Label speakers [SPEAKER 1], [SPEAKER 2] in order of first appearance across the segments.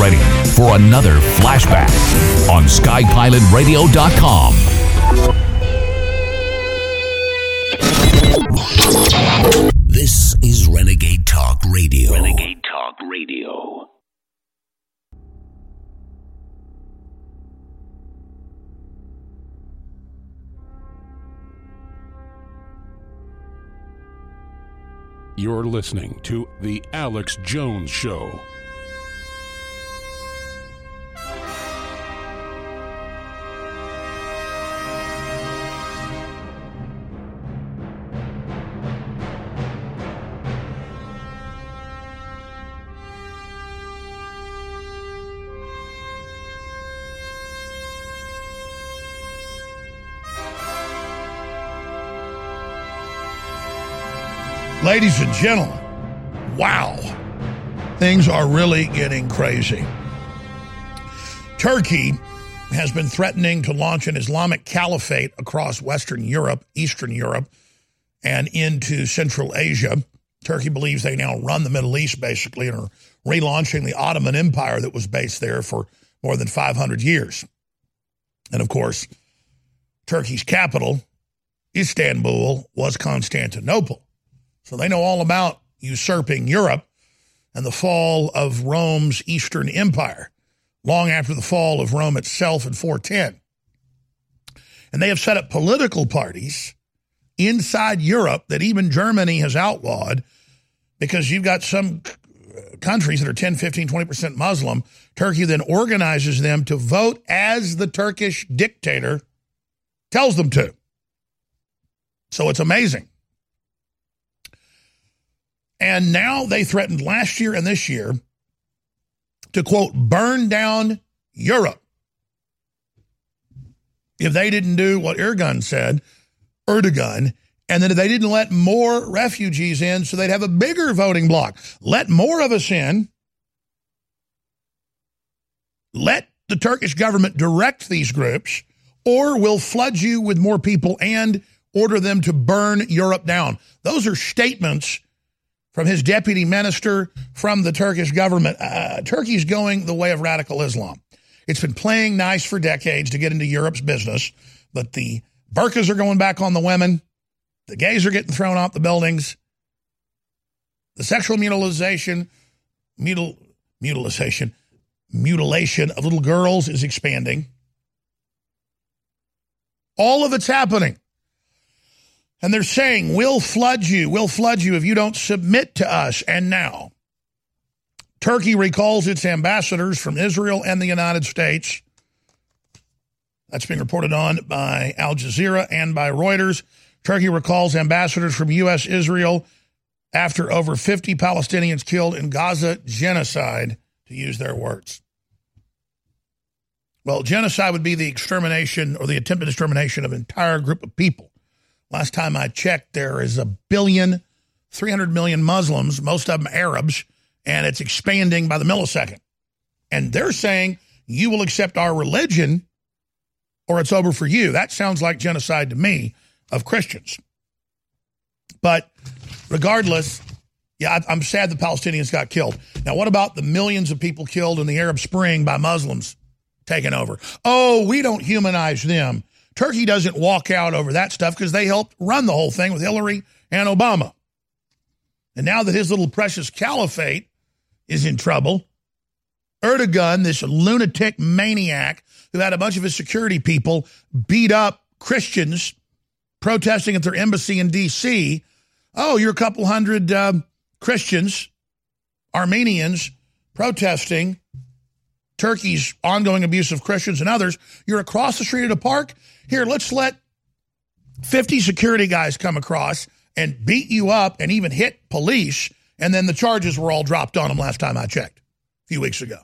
[SPEAKER 1] ready for another flashback on SkyPilotRadio.com. This is Renegade Talk Radio.
[SPEAKER 2] Renegade Talk Radio.
[SPEAKER 3] You're listening to The Alex Jones Show.
[SPEAKER 4] And gentlemen, wow, things are really getting crazy. Turkey has been threatening to launch an Islamic caliphate across Western Europe, Eastern Europe, and into Central Asia. Turkey believes they now run the Middle East basically and are relaunching the Ottoman Empire that was based there for more than 500 years. And of course, Turkey's capital, Istanbul, was Constantinople. So they know all about usurping Europe and the fall of Rome's Eastern Empire, long after the fall of Rome itself in 410. And they have set up political parties inside Europe that even Germany has outlawed because you've got some countries that are 10, 15, 20% Muslim. Turkey then organizes them to vote as the Turkish dictator tells them to. So it's amazing. And now they threatened last year and this year to, quote, burn down Europe if they didn't do what Erdogan said, Erdogan, and then if they didn't let more refugees in so they'd have a bigger voting bloc. Let more of us in. Let the Turkish government direct these groups, or we'll flood you with more people and order them to burn Europe down. Those are statements from his deputy minister, from the Turkish government. Uh, Turkey's going the way of radical Islam. It's been playing nice for decades to get into Europe's business, but the burqas are going back on the women. The gays are getting thrown off the buildings. The sexual mutilization, mutil, mutilization, mutilation of little girls is expanding. All of it's happening. And they're saying, we'll flood you, we'll flood you if you don't submit to us. And now, Turkey recalls its ambassadors from Israel and the United States. That's being reported on by Al Jazeera and by Reuters. Turkey recalls ambassadors from U.S., Israel, after over 50 Palestinians killed in Gaza genocide, to use their words. Well, genocide would be the extermination or the attempted extermination of an entire group of people. Last time I checked, there is a billion, 300 million Muslims, most of them Arabs, and it's expanding by the millisecond. And they're saying, you will accept our religion or it's over for you. That sounds like genocide to me of Christians. But regardless, yeah, I'm sad the Palestinians got killed. Now, what about the millions of people killed in the Arab Spring by Muslims taking over? Oh, we don't humanize them. Turkey doesn't walk out over that stuff because they helped run the whole thing with Hillary and Obama. And now that his little precious caliphate is in trouble, Erdogan, this lunatic maniac who had a bunch of his security people beat up Christians protesting at their embassy in D.C. Oh, you're a couple hundred uh, Christians, Armenians protesting Turkey's ongoing abuse of Christians and others. You're across the street at a park. Here, let's let 50 security guys come across and beat you up and even hit police. And then the charges were all dropped on them last time I checked a few weeks ago.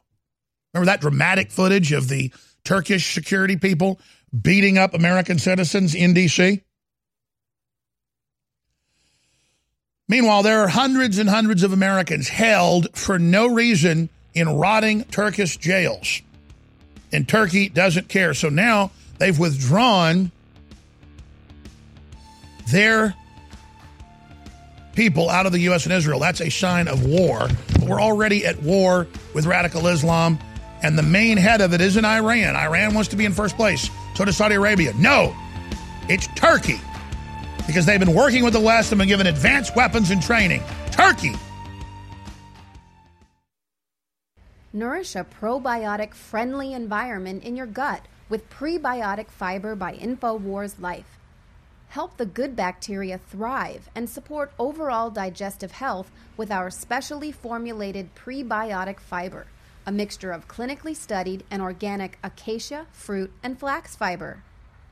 [SPEAKER 4] Remember that dramatic footage of the Turkish security people beating up American citizens in D.C.? Meanwhile, there are hundreds and hundreds of Americans held for no reason in rotting Turkish jails. And Turkey doesn't care. So now they've withdrawn their people out of the U.S. and Israel. That's a sign of war. But we're already at war with radical Islam And the main head of it isn't Iran. Iran wants to be in first place. So does Saudi Arabia. No, it's Turkey. Because they've been working with the West and been given advanced weapons and training. Turkey.
[SPEAKER 5] Nourish a probiotic friendly environment in your gut with prebiotic fiber by InfoWars Life. Help the good bacteria thrive and support overall digestive health with our specially formulated prebiotic fiber, a mixture of clinically studied and organic acacia, fruit, and flax fiber.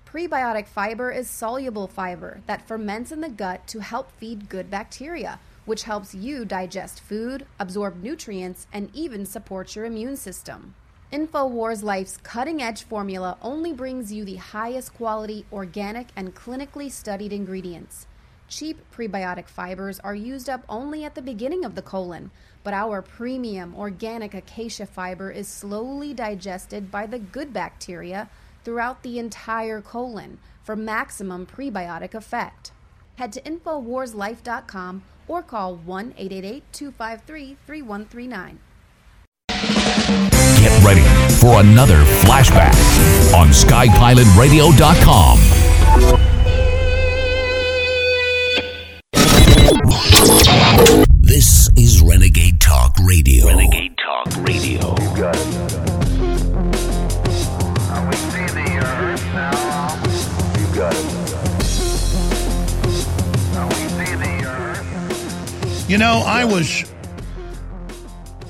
[SPEAKER 5] Prebiotic fiber is soluble fiber that ferments in the gut to help feed good bacteria, which helps you digest food, absorb nutrients, and even support your immune system. InfoWars Life's cutting edge formula only brings you the highest quality, organic, and clinically studied ingredients. Cheap prebiotic fibers are used up only at the beginning of the colon, but our premium organic acacia fiber is slowly digested by the good bacteria throughout the entire colon for maximum prebiotic effect. Head to InfoWarsLife.com or call 1 888 253 3139.
[SPEAKER 1] Get ready for another flashback on SkyPilotRadio.com. This is Renegade Talk Radio.
[SPEAKER 2] Renegade Talk Radio.
[SPEAKER 6] We see the earth now. Now we see the earth.
[SPEAKER 4] You know, I was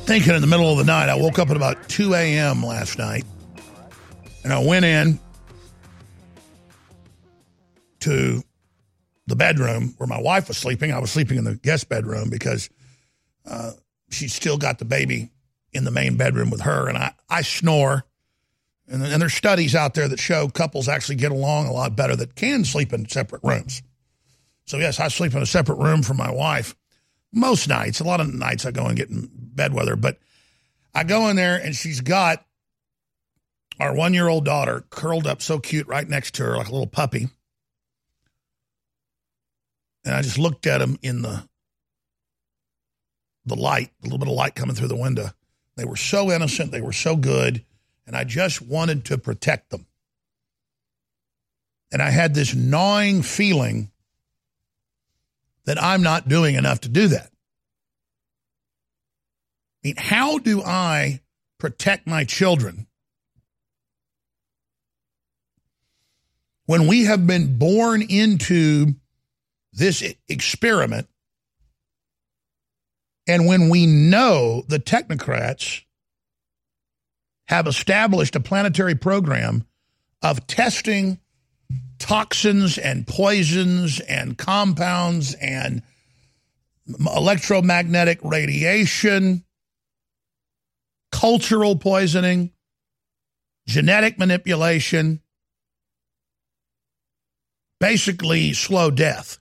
[SPEAKER 4] thinking in the middle of the night. I woke up at about 2 a.m. last night, and I went in to the bedroom where my wife was sleeping. I was sleeping in the guest bedroom because uh, she still got the baby in the main bedroom with her, and I, I snore. And, and there's studies out there that show couples actually get along a lot better that can sleep in separate rooms. So, yes, I sleep in a separate room from my wife most nights. A lot of nights I go and get in bed with her, but I go in there and she's got our one year old daughter curled up so cute right next to her like a little puppy. And I just looked at him in the the light, a little bit of light coming through the window. They were so innocent, they were so good, and I just wanted to protect them. And I had this gnawing feeling that I'm not doing enough to do that. I mean, how do I protect my children when we have been born into this experiment and when we know the technocrats have established a planetary program of testing toxins and poisons and compounds and electromagnetic radiation, cultural poisoning, genetic manipulation, basically slow death.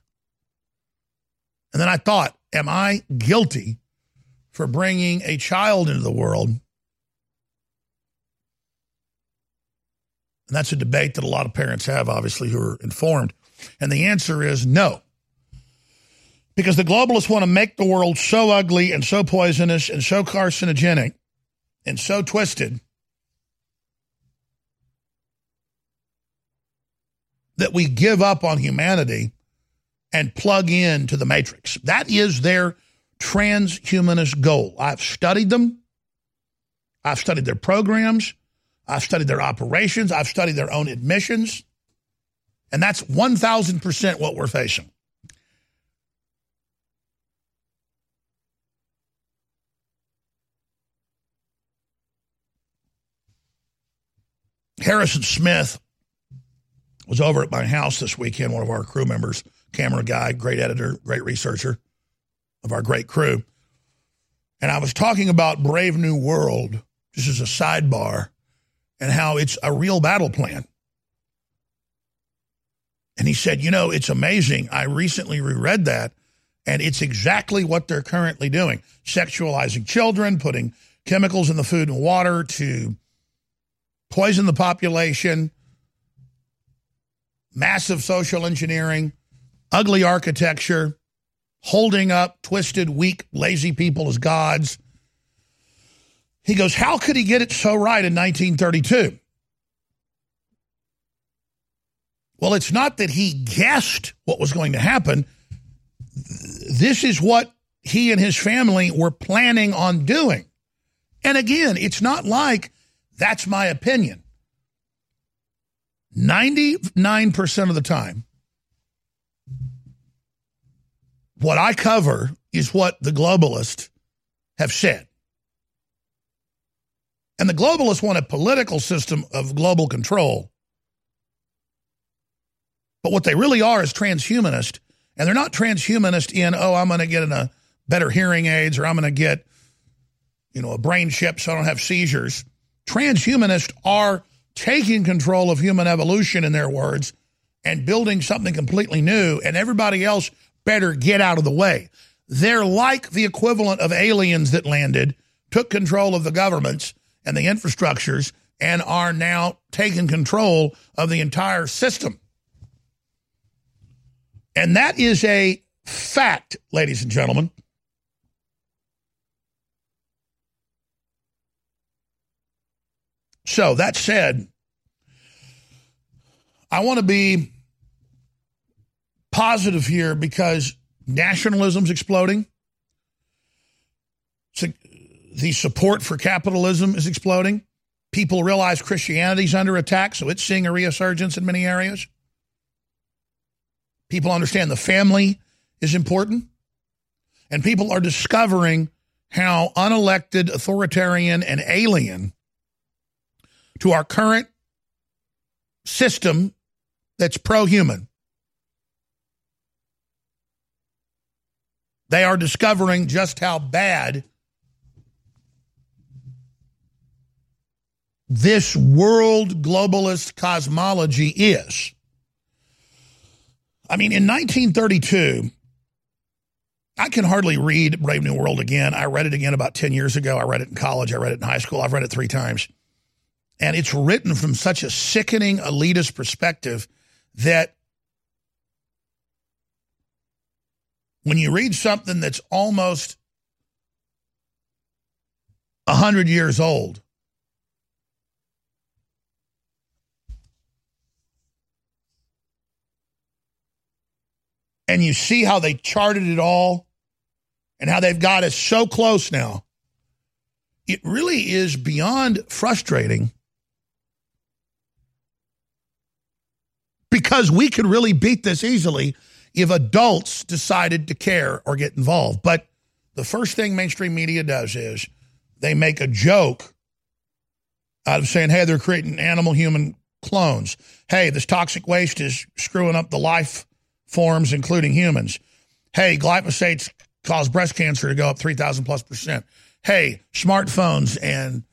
[SPEAKER 4] And then I thought, am I guilty for bringing a child into the world? And that's a debate that a lot of parents have, obviously, who are informed. And the answer is no. Because the globalists want to make the world so ugly and so poisonous and so carcinogenic and so twisted that we give up on humanity and plug in to the matrix. That is their transhumanist goal. I've studied them. I've studied their programs. I've studied their operations. I've studied their own admissions. And that's 1000% what we're facing. Harrison Smith was over at my house this weekend, one of our crew members, camera guy, great editor, great researcher of our great crew. And I was talking about Brave New World, just as a sidebar, and how it's a real battle plan. And he said, You know, it's amazing. I recently reread that, and it's exactly what they're currently doing. Sexualizing children, putting chemicals in the food and water to poison the population, massive social engineering, ugly architecture, holding up twisted, weak, lazy people as gods, He goes, How could he get it so right in 1932? Well, it's not that he guessed what was going to happen. This is what he and his family were planning on doing. And again, it's not like that's my opinion. 99% of the time, what I cover is what the globalists have said. And the globalists want a political system of global control. But what they really are is transhumanist. And they're not transhumanist in, oh, I'm going to get a better hearing aids or I'm going to get, you know, a brain chip so I don't have seizures. Transhumanists are taking control of human evolution, in their words, and building something completely new, and everybody else better get out of the way. They're like the equivalent of aliens that landed, took control of the governments and the infrastructures, and are now taking control of the entire system. And that is a fact, ladies and gentlemen. So, that said, I want to be positive here because nationalism's exploding. The support for capitalism is exploding. People realize Christianity's under attack, so it's seeing a resurgence in many areas. People understand the family is important. And people are discovering how unelected, authoritarian, and alien to our current system that's pro human. They are discovering just how bad this world globalist cosmology is. I mean, in 1932, I can hardly read Brave New World again. I read it again about 10 years ago. I read it in college. I read it in high school. I've read it three times. And it's written from such a sickening elitist perspective that when you read something that's almost 100 years old, and you see how they charted it all and how they've got us so close now, it really is beyond frustrating because we could really beat this easily if adults decided to care or get involved. But the first thing mainstream media does is they make a joke out of saying, hey, they're creating animal human clones. Hey, this toxic waste is screwing up the life forms, including humans. Hey, glyphosates cause breast cancer to go up 3,000 plus percent. Hey, smartphones and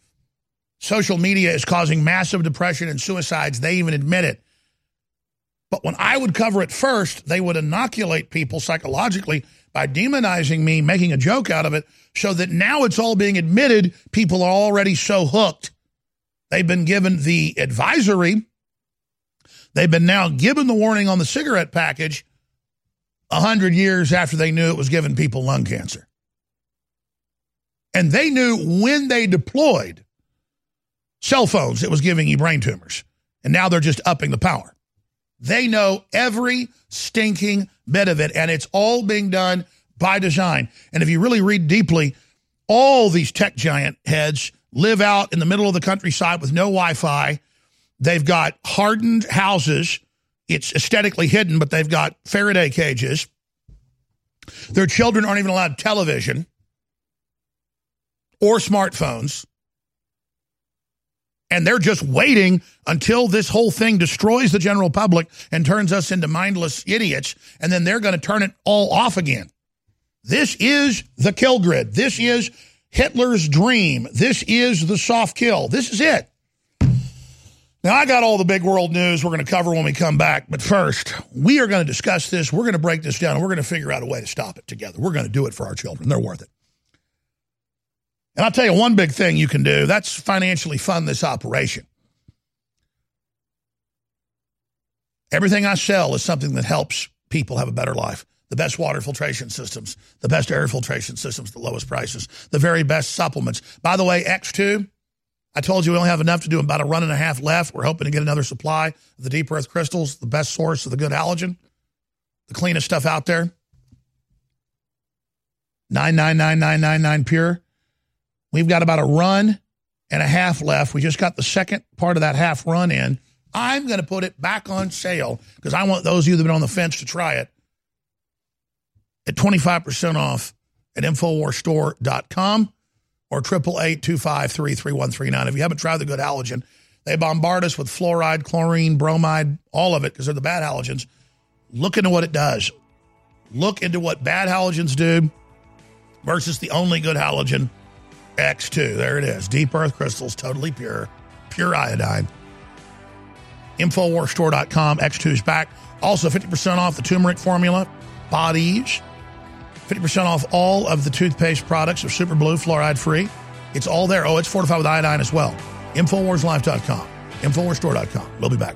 [SPEAKER 4] social media is causing massive depression and suicides. They even admit it. But when I would cover it first, they would inoculate people psychologically by demonizing me, making a joke out of it, so that now it's all being admitted. People are already so hooked. They've been given the advisory. They've been now given the warning on the cigarette package a hundred years after they knew it was giving people lung cancer. And they knew when they deployed cell phones, it was giving you brain tumors. And now they're just upping the power. They know every stinking bit of it, and it's all being done by design. And if you really read deeply, all these tech giant heads live out in the middle of the countryside with no Wi Fi. They've got hardened houses. It's aesthetically hidden, but they've got Faraday cages. Their children aren't even allowed television or smartphones and they're just waiting until this whole thing destroys the general public and turns us into mindless idiots, and then they're going to turn it all off again. This is the kill grid. This is Hitler's dream. This is the soft kill. This is it. Now, I got all the big world news we're going to cover when we come back, but first, we are going to discuss this. We're going to break this down, and we're going to figure out a way to stop it together. We're going to do it for our children. They're worth it. And I'll tell you one big thing you can do that's financially fund this operation. Everything I sell is something that helps people have a better life. the best water filtration systems, the best air filtration systems, the lowest prices, the very best supplements. By the way, X2, I told you we only have enough to do about a run and a half left. We're hoping to get another supply of the deep earth crystals, the best source of the good halogen, the cleanest stuff out there. 999999 pure. We've got about a run and a half left. We just got the second part of that half run in. I'm going to put it back on sale because I want those of you that have been on the fence to try it at 25% off at InfoWarsStore.com or 888-253-3139. If you haven't tried the good halogen, they bombard us with fluoride, chlorine, bromide, all of it because they're the bad halogens. Look into what it does. Look into what bad halogens do versus the only good halogen, X2. There it is. Deep earth crystals, totally pure, pure iodine. Infowarsstore.com. X2 is back. Also, 50% off the turmeric formula, bodies. 50% off all of the toothpaste products are super blue, fluoride free. It's all there. Oh, it's fortified with iodine as well. Infowarslife.com. Infowarsstore.com. We'll be back.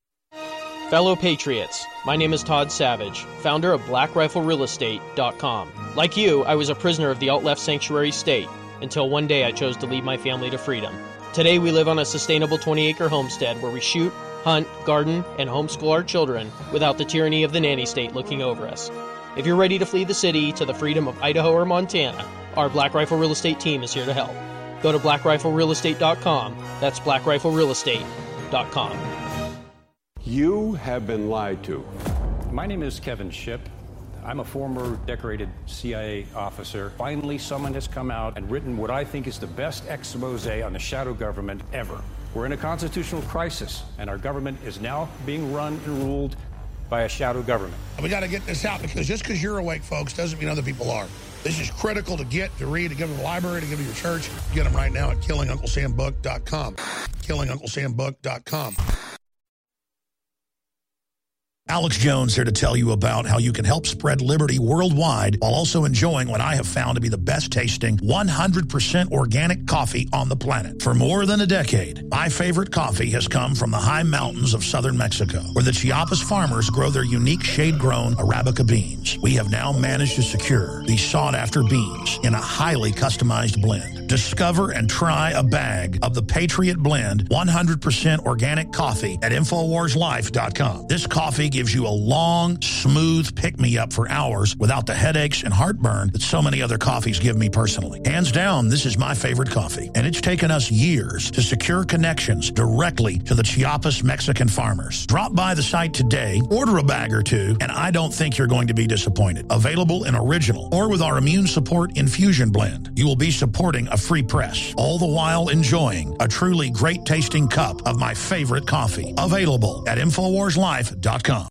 [SPEAKER 7] Fellow Patriots, my name is Todd Savage, founder of BlackRifleRealEstate.com. Like you, I was a prisoner of the alt left sanctuary state until one day I chose to lead my family to freedom. Today we live on a sustainable 20 acre homestead where we shoot, hunt, garden, and homeschool our children without the tyranny of the nanny state looking over us. If you're ready to flee the city to the freedom of Idaho or Montana, our Black Rifle Real Estate team is here to help. Go to blackriflerealestate.com. That's blackriflerealestate.com.
[SPEAKER 8] You have been lied to.
[SPEAKER 9] My name is Kevin Shipp. I'm a former decorated CIA officer. Finally, someone has come out and written what I think is the best expose on the shadow government ever. We're in a constitutional crisis, and our government is now being run and ruled by a shadow government.
[SPEAKER 4] We got to get this out because just because you're awake, folks, doesn't mean other people are. This is critical to get, to read, to give to the library, to give to your church. Get them right now at killingunclesambook.com. Killingunclesambook.com. Alex Jones here to tell you about how you can help spread liberty worldwide while also enjoying what I have found to be the best tasting 100% organic coffee on the planet. For more than a decade, my favorite coffee has come from the high mountains of southern Mexico, where the Chiapas farmers grow their unique shade-grown Arabica beans. We have now managed to secure these sought-after beans in a highly customized blend. Discover and try a bag of the Patriot Blend 100% organic coffee at InfoWarsLife.com. This coffee gives you a long, smooth pick-me-up for hours without the headaches and heartburn that so many other coffees give me personally. Hands down, this is my favorite coffee, and it's taken us years to secure connections directly to the Chiapas Mexican farmers. Drop by the site today, order a bag or two, and I don't think you're going to be disappointed. Available in original or with our immune support infusion blend. You will be supporting a free press, all the while enjoying a truly great tasting cup of my favorite coffee. Available at InfoWarsLife.com.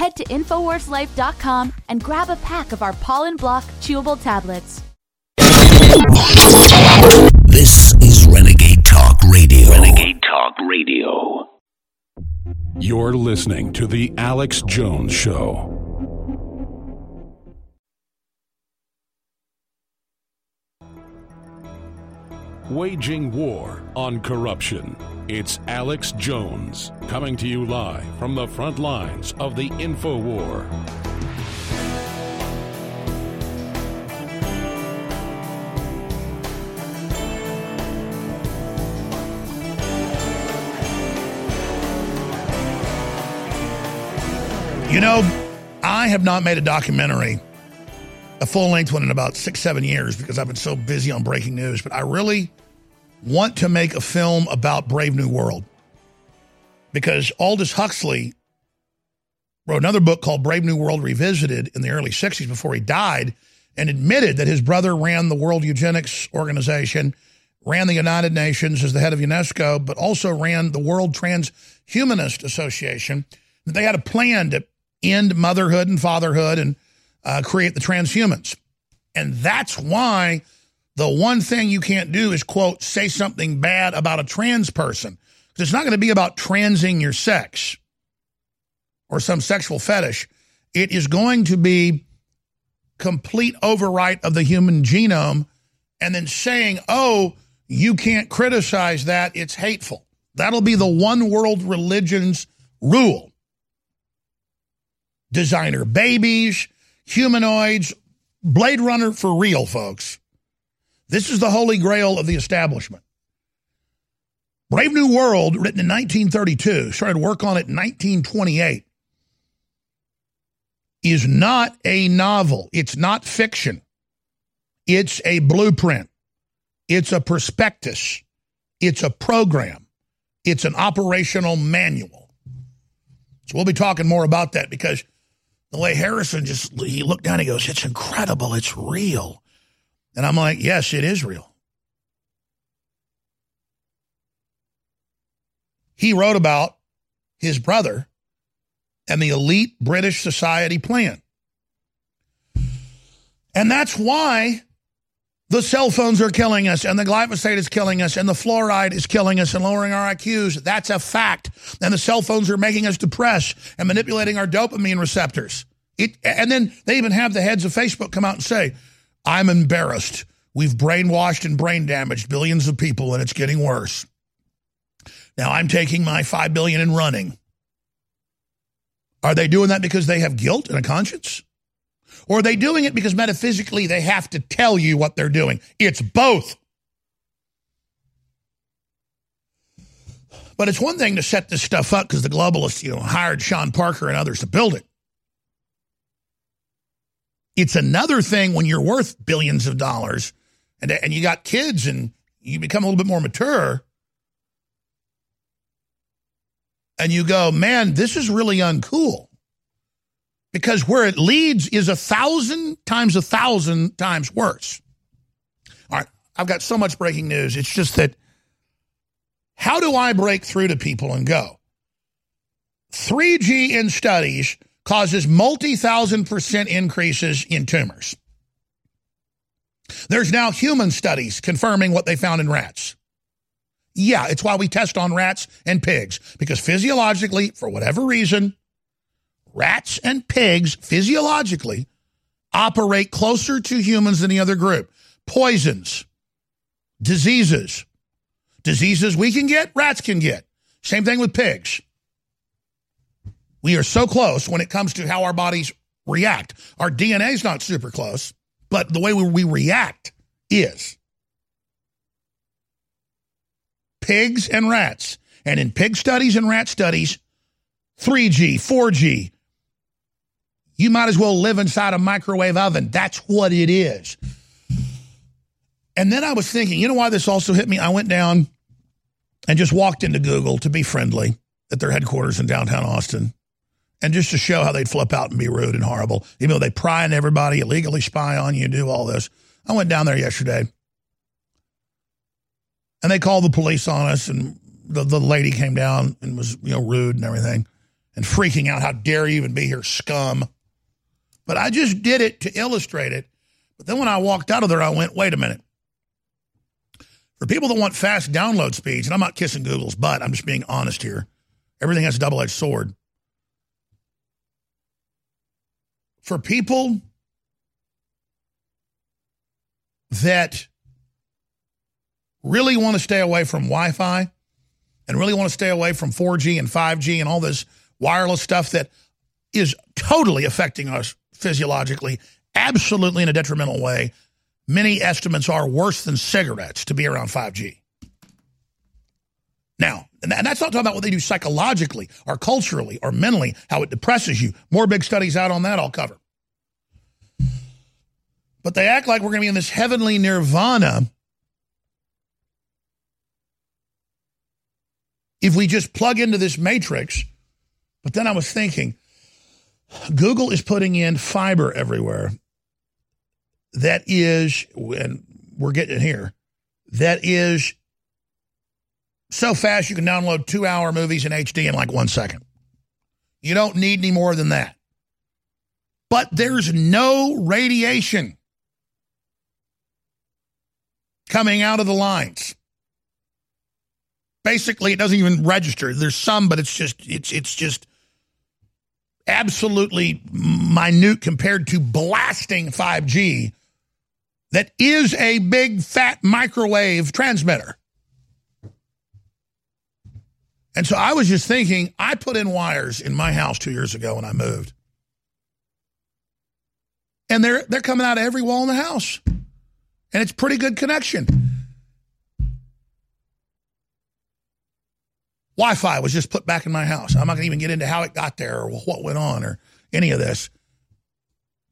[SPEAKER 10] Head to InfoWarsLife.com and grab a pack of our pollen block chewable tablets.
[SPEAKER 1] This is Renegade Talk Radio.
[SPEAKER 2] Renegade Talk Radio.
[SPEAKER 3] You're listening to The Alex Jones Show. Waging war on corruption. It's Alex Jones coming to you live from the front lines of the info war.
[SPEAKER 4] You know, I have not made a documentary, a full length one, in about six, seven years because I've been so busy on breaking news. But I really want to make a film about Brave New World because Aldous Huxley wrote another book called Brave New World Revisited in the early 60s before he died and admitted that his brother ran the World Eugenics Organization, ran the United Nations as the head of UNESCO, but also ran the World Transhumanist Association. They had a plan to end motherhood and fatherhood and uh, create the transhumans. And that's why the one thing you can't do is, quote, say something bad about a trans person. Because it's not going to be about transing your sex or some sexual fetish. It is going to be complete overwrite of the human genome and then saying, oh, you can't criticize that. It's hateful. That'll be the one world religion's rule designer babies, humanoids, Blade Runner for real, folks. This is the holy grail of the establishment. Brave New World, written in 1932, started work on it in 1928, is not a novel. It's not fiction. It's a blueprint. It's a prospectus. It's a program. It's an operational manual. So we'll be talking more about that because the way Harrison just he looked down, he goes, "It's incredible. It's real," and I'm like, "Yes, it is real." He wrote about his brother and the elite British society plan, and that's why the cell phones are killing us, and the glyphosate is killing us, and the fluoride is killing us and lowering our IQs. That's a fact. And the cell phones are making us depressed and manipulating our dopamine receptors. It, and then they even have the heads of Facebook come out and say, I'm embarrassed. We've brainwashed and brain damaged billions of people, and it's getting worse. Now I'm taking my five billion and running. Are they doing that because they have guilt and a conscience? Or are they doing it because metaphysically they have to tell you what they're doing? It's both. But it's one thing to set this stuff up because the globalists, you know, hired Sean Parker and others to build it. It's another thing when you're worth billions of dollars and, and you got kids and you become a little bit more mature and you go, man, this is really uncool because where it leads is a thousand times a thousand times worse. All right, I've got so much breaking news. It's just that how do I break through to people and go? 3G in studies causes multi-thousand percent increases in tumors. There's now human studies confirming what they found in rats. Yeah, it's why we test on rats and pigs, because physiologically, for whatever reason, rats and pigs physiologically operate closer to humans than the other group. Poisons, diseases, diseases we can get, rats can get. Same thing with pigs. We are so close when it comes to how our bodies react. Our DNA is not super close, but the way we react is. Pigs and rats. And in pig studies and rat studies, 3G, 4G, you might as well live inside a microwave oven. That's what it is. And then I was thinking, you know why this also hit me? I went down and just walked into Google to be friendly at their headquarters in downtown Austin And just to show how they'd flip out and be rude and horrible, even though they pry on everybody, illegally spy on you, do all this. I went down there yesterday and they called the police on us and the, the lady came down and was, you know, rude and everything and freaking out. How dare you even be here, scum? But I just did it to illustrate it. But then when I walked out of there, I went, wait a minute. For people that want fast download speeds, and I'm not kissing Google's butt, I'm just being honest here. Everything has a double edged sword. For people that really want to stay away from Wi Fi and really want to stay away from 4G and 5G and all this wireless stuff that is totally affecting us physiologically, absolutely in a detrimental way. Many estimates are worse than cigarettes to be around 5G. Now, and that's not talking about what they do psychologically or culturally or mentally, how it depresses you. More big studies out on that I'll cover. But they act like we're going to be in this heavenly nirvana if we just plug into this matrix. But then I was thinking, Google is putting in fiber everywhere. That is, and we're getting here, that is so fast you can download two hour movies in HD in like one second. You don't need any more than that. But there's no radiation coming out of the lines. Basically, it doesn't even register. There's some, but it's just it's it's just absolutely minute compared to blasting 5G that is a big fat microwave transmitter. And so I was just thinking, I put in wires in my house two years ago when I moved. And they're they're coming out of every wall in the house. And it's pretty good connection. Wi Fi was just put back in my house. I'm not going to even get into how it got there or what went on or any of this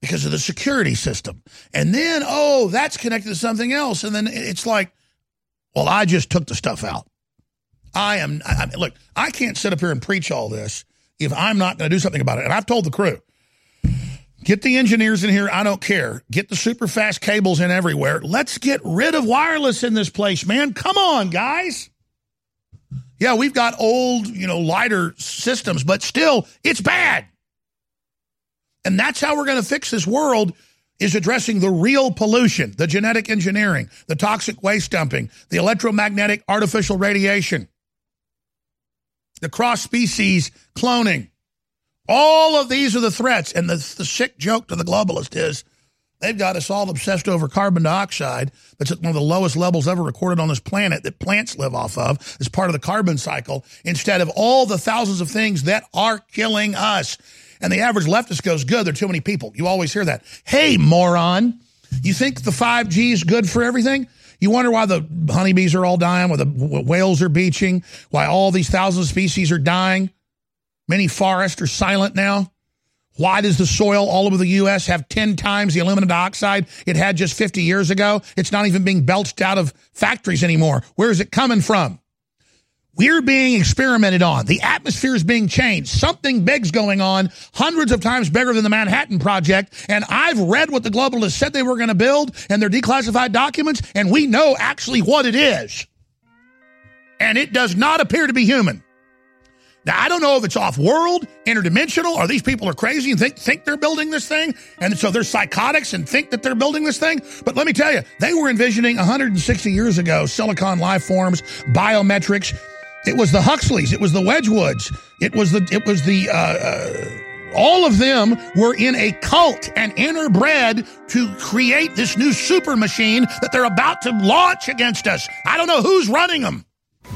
[SPEAKER 4] because of the security system. And then, oh, that's connected to something else. And then it's like, well, I just took the stuff out. I am, I, look, I can't sit up here and preach all this if I'm not going to do something about it. And I've told the crew, get the engineers in here. I don't care. Get the super fast cables in everywhere. Let's get rid of wireless in this place, man. Come on, guys. Yeah, we've got old, you know, lighter systems, but still, it's bad. And that's how we're going to fix this world is addressing the real pollution, the genetic engineering, the toxic waste dumping, the electromagnetic artificial radiation, the cross species cloning. All of these are the threats. And the, the sick joke to the globalist is They've got us all obsessed over carbon dioxide that's at one of the lowest levels ever recorded on this planet that plants live off of as part of the carbon cycle instead of all the thousands of things that are killing us. And the average leftist goes, good, there are too many people. You always hear that. Hey, moron, you think the 5G is good for everything? You wonder why the honeybees are all dying, why the whales are beaching, why all these thousands of species are dying. Many forests are silent now. Why does the soil all over the U.S. have 10 times the aluminum dioxide it had just 50 years ago? It's not even being belched out of factories anymore. Where is it coming from? We're being experimented on. The atmosphere is being changed. Something big's going on, hundreds of times bigger than the Manhattan Project. And I've read what the globalists said they were going to build and their declassified documents, and we know actually what it is. And it does not appear to be human. Now, I don't know if it's off world, interdimensional, or these people are crazy and think, think they're building this thing. And so they're psychotics and think that they're building this thing. But let me tell you, they were envisioning 160 years ago silicon life forms, biometrics. It was the Huxleys, it was the Wedgwoods, it was the, it was the, uh, uh, all of them were in a cult and interbred to create this new super machine that they're about to launch against us. I don't know who's running them.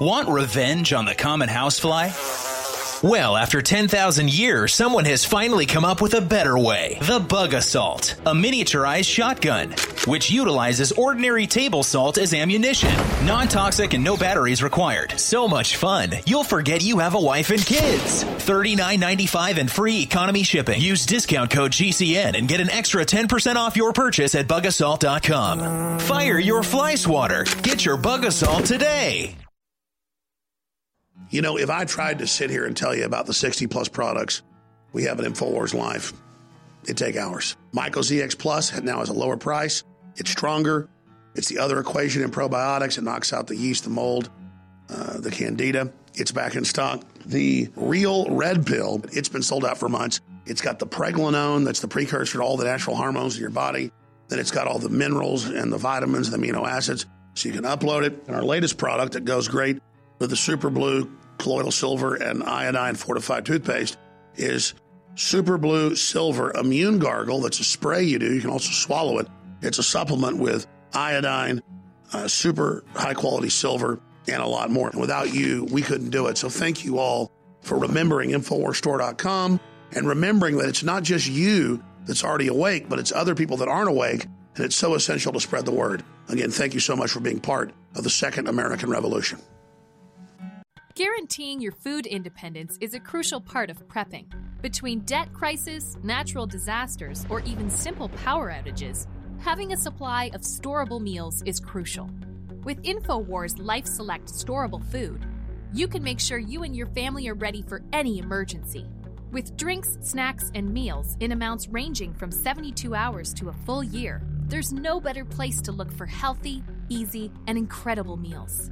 [SPEAKER 11] Want revenge on the common housefly? Well, after 10,000 years, someone has finally come up with a better way. The Bug-A-Salt, a miniaturized shotgun, which utilizes ordinary table salt as ammunition. Non-toxic and no batteries required. So much fun, you'll forget you have a wife and kids. $39.95 and free economy shipping. Use discount code GCN and get an extra 10% off your purchase at bugasalt.com. Fire your fly swatter. Get your Bug-A-Salt today.
[SPEAKER 4] You know, if I tried to sit here and tell you about the 60 plus products we have at InfoWars Life, it'd take hours. Myco ZX Plus now has a lower price. It's stronger. It's the other equation in probiotics. It knocks out the yeast, the mold, uh, the candida. It's back in stock. The real red pill, it's been sold out for months. It's got the pregnenolone, that's the precursor to all the natural hormones in your body. Then it's got all the minerals and the vitamins and the amino acids. So you can upload it. And our latest product that goes great with the Super Blue colloidal silver and iodine fortified toothpaste is Super Blue Silver Immune Gargle. That's a spray you do. You can also swallow it. It's a supplement with iodine, uh, super high quality silver, and a lot more. Without you, we couldn't do it. So thank you all for remembering InfoWarsStore.com and remembering that it's not just you that's already awake, but it's other people that aren't awake. And it's so essential to spread the word. Again, thank you so much for being part of the second American Revolution.
[SPEAKER 12] Guaranteeing your food independence is a crucial part of prepping. Between debt crisis, natural disasters, or even simple power outages, having a supply of storable meals is crucial. With InfoWars Life Select storable food, you can make sure you and your family are ready for any emergency. With drinks, snacks, and meals in amounts ranging from 72 hours to a full year, there's no better place to look for healthy, easy, and incredible meals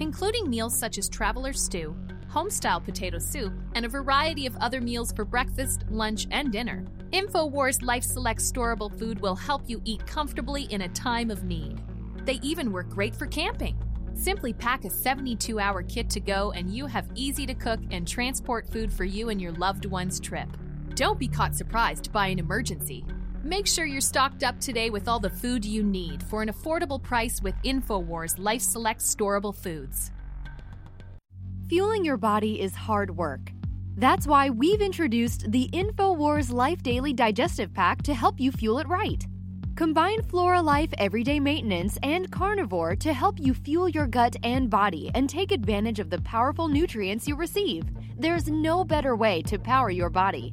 [SPEAKER 12] including meals such as traveler stew, homestyle potato soup, and a variety of other meals for breakfast, lunch, and dinner. InfoWars Life Select storable food will help you eat comfortably in a time of need. They even work great for camping. Simply pack a 72 hour kit to go, and you have easy to cook and transport food for you and your loved one's trip. Don't be caught surprised by an emergency. Make sure you're stocked up today with all the food you need for an affordable price with InfoWars Life Select Storable Foods.
[SPEAKER 13] Fueling your body is hard work. That's why we've introduced the InfoWars Life Daily Digestive Pack to help you fuel it right. Combine Flora Life Everyday Maintenance and Carnivore to help you fuel your gut and body and take advantage of the powerful nutrients you receive. There's no better way to power your body.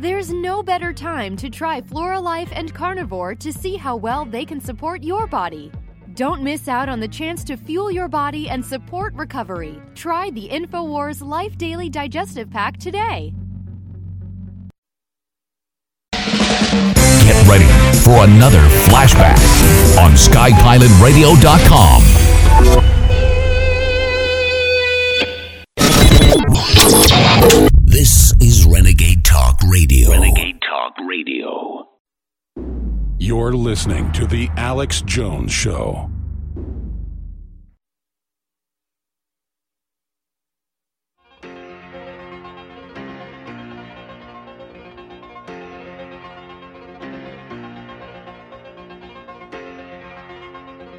[SPEAKER 13] There's no better time to try FloraLife and Carnivore to see how well they can support your body. Don't miss out on the chance to fuel your body and support recovery. Try the InfoWars Life Daily Digestive Pack today.
[SPEAKER 1] Get ready for another flashback on SkyPilotRadio.com. This is Renegade Talk Radio.
[SPEAKER 2] Renegade Talk Radio.
[SPEAKER 3] You're listening to The Alex Jones Show.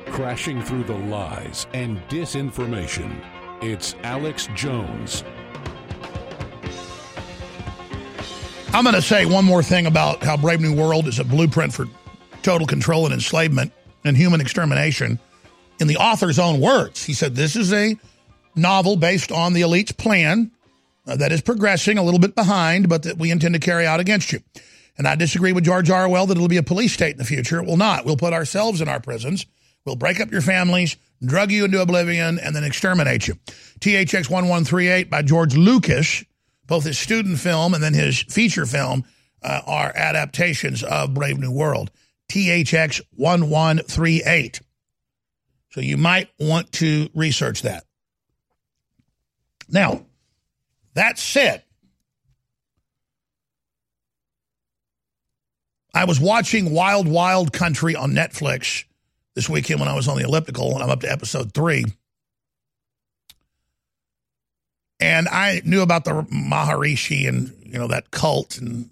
[SPEAKER 3] Crashing through the lies and disinformation, it's Alex Jones.
[SPEAKER 4] I'm going to say one more thing about how Brave New World is a blueprint for total control and enslavement and human extermination. In the author's own words, he said, This is a novel based on the elite's plan uh, that is progressing a little bit behind, but that we intend to carry out against you. And I disagree with George Orwell that it'll be a police state in the future. It will not. We'll put ourselves in our prisons. We'll break up your families, drug you into oblivion, and then exterminate you. THX 1138 by George Lucas, both his student film and then his feature film, uh, are adaptations of Brave New World. THX 1138. So you might want to research that. Now, that said, I was watching Wild Wild Country on Netflix this weekend when I was on the elliptical, and I'm up to episode three. And I knew about the Maharishi and you know that cult and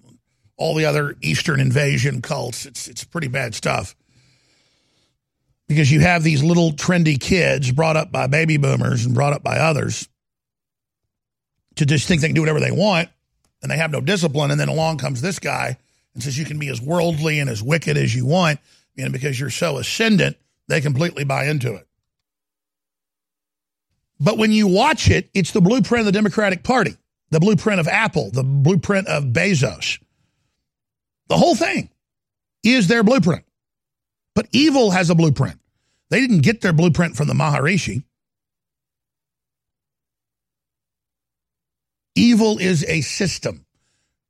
[SPEAKER 4] all the other Eastern invasion cults. It's it's pretty bad stuff because you have these little trendy kids brought up by baby boomers and brought up by others to just think they can do whatever they want and they have no discipline. And then along comes this guy and says you can be as worldly and as wicked as you want, know, because you're so ascendant, they completely buy into it. But when you watch it, it's the blueprint of the Democratic Party, the blueprint of Apple, the blueprint of Bezos. The whole thing is their blueprint. But evil has a blueprint. They didn't get their blueprint from the Maharishi. Evil is a system.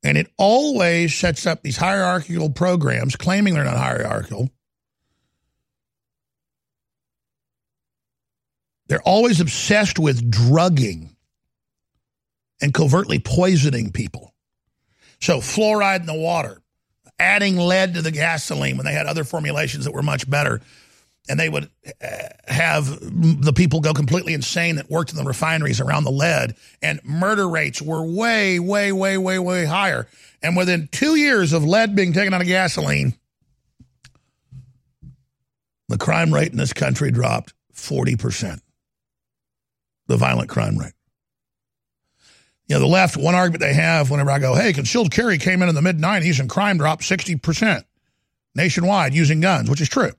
[SPEAKER 4] And it always sets up these hierarchical programs, claiming they're not hierarchical. They're always obsessed with drugging and covertly poisoning people. So, fluoride in the water, adding lead to the gasoline when they had other formulations that were much better. And they would uh, have the people go completely insane that worked in the refineries around the lead, and murder rates were way, way, way, way, way higher. And within two years of lead being taken out of gasoline, the crime rate in this country dropped 40%. The violent crime rate. You know, the left, one argument they have whenever I go, hey, concealed carry came in in the mid 90s and crime dropped 60% nationwide using guns, which is true.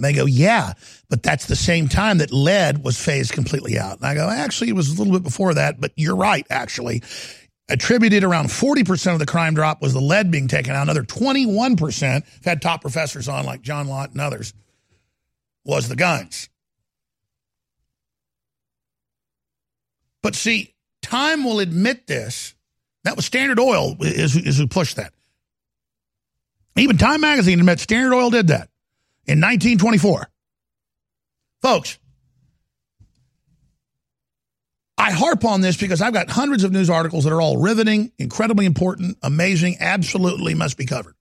[SPEAKER 4] And they go, yeah, but that's the same time that lead was phased completely out. And I go, actually, it was a little bit before that, but you're right, actually. Attributed around 40% of the crime drop was the lead being taken out. Another 21%, had top professors on like John Lott and others, was the guns. But see, time will admit this. That was Standard Oil is, is who pushed that. Even Time Magazine admits Standard Oil did that in 1924. Folks, I harp on this because I've got hundreds of news articles that are all riveting, incredibly important, amazing, absolutely must be covered.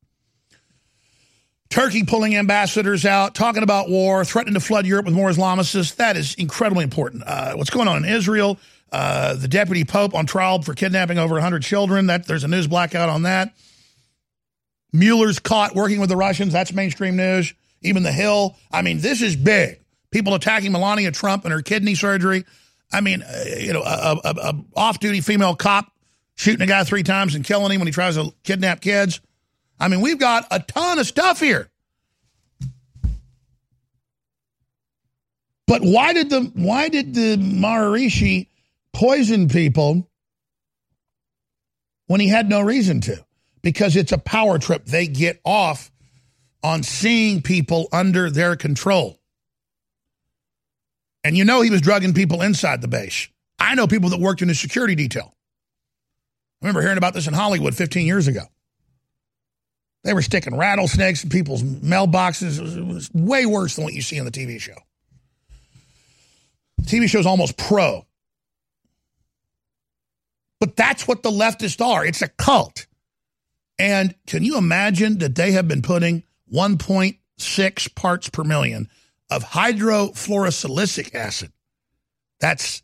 [SPEAKER 4] Turkey pulling ambassadors out, talking about war, threatening to flood Europe with more Islamicists. That is incredibly important. Uh, what's going on in Israel? Uh, the deputy pope on trial for kidnapping over 100 children. That there's a news blackout on that. Mueller's caught working with the Russians. That's mainstream news. Even the Hill. I mean, this is big. People attacking Melania Trump and her kidney surgery. I mean, uh, you know, a, a, a off-duty female cop shooting a guy three times and killing him when he tries to kidnap kids. I mean, we've got a ton of stuff here. But why did the why did the Maharishi poison people when he had no reason to? Because it's a power trip. They get off on seeing people under their control. And you know he was drugging people inside the base. I know people that worked in his security detail. I remember hearing about this in Hollywood 15 years ago. They were sticking rattlesnakes in people's mailboxes. It was, it was way worse than what you see on the TV show. The TV show is almost pro. But that's what the leftists are. It's a cult. And can you imagine that they have been putting 1.6 parts per million of hydrofluorosilicic acid? That's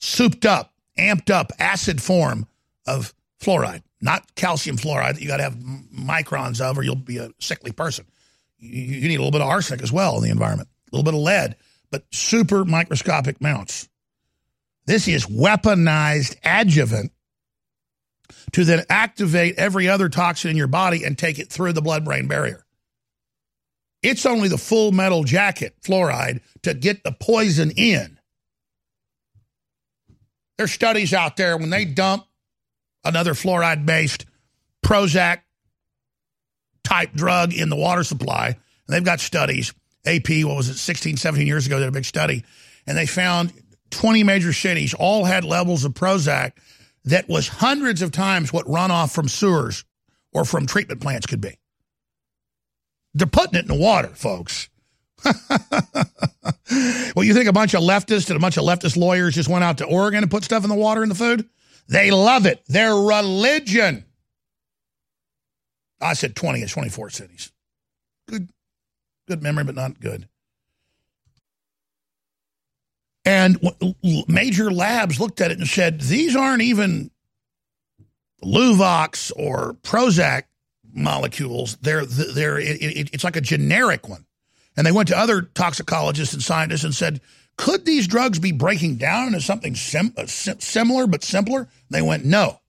[SPEAKER 4] souped up, amped up acid form of fluoride, not calcium fluoride that you got to have microns of or you'll be a sickly person. You, need a little bit of arsenic as well in the environment, a little bit of lead, but super microscopic amounts. This is weaponized adjuvant to then activate every other toxin in your body and take it through the blood brain barrier. It's only the full metal jacket, fluoride, to get the poison in. There's studies out there when they dump another fluoride based Prozac type drug in the water supply, and they've got studies. AP, what was it, 16, 17 years ago, did a big study, and they found 20 major cities all had levels of Prozac that was hundreds of times what runoff from sewers or from treatment plants could be. They're putting it in the water, folks. well, you think a bunch of leftists and a bunch of leftist lawyers just went out to Oregon and put stuff in the water in the food? They love it. Their religion. I said 20, it's 24 cities. Good, good memory, but not good. And major labs looked at it and said, these aren't even Luvox or Prozac molecules. They're, they're, it, it, it's like a generic one. And they went to other toxicologists and scientists and said, could these drugs be breaking down into something sim- uh, similar but simpler? They went, no.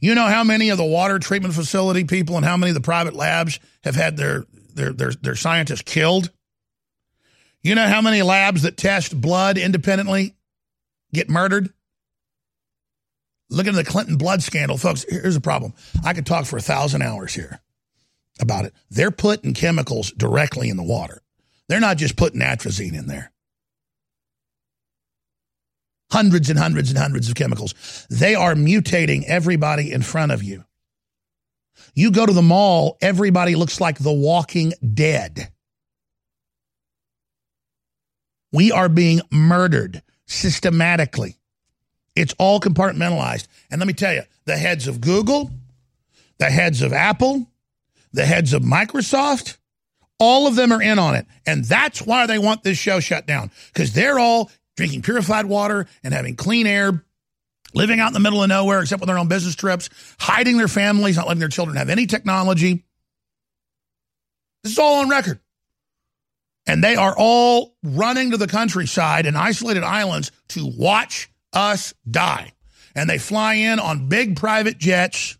[SPEAKER 4] You know how many of the water treatment facility people and how many of the private labs have had their, their, their, their scientists killed? You know how many labs that test blood independently get murdered? Look at the Clinton blood scandal. Folks, here's the problem. I could talk for a thousand hours here about it. They're putting chemicals directly in the water. They're not just putting atrazine in there. Hundreds and hundreds and hundreds of chemicals. They are mutating everybody in front of you. You go to the mall, everybody looks like the walking dead. We are being murdered systematically. It's all compartmentalized. And let me tell you, the heads of Google, the heads of Apple, the heads of Microsoft, all of them are in on it. And that's why they want this show shut down because they're all drinking purified water and having clean air, living out in the middle of nowhere except with their own business trips, hiding their families, not letting their children have any technology. This is all on record. And they are all running to the countryside and isolated islands to watch us die. And they fly in on big private jets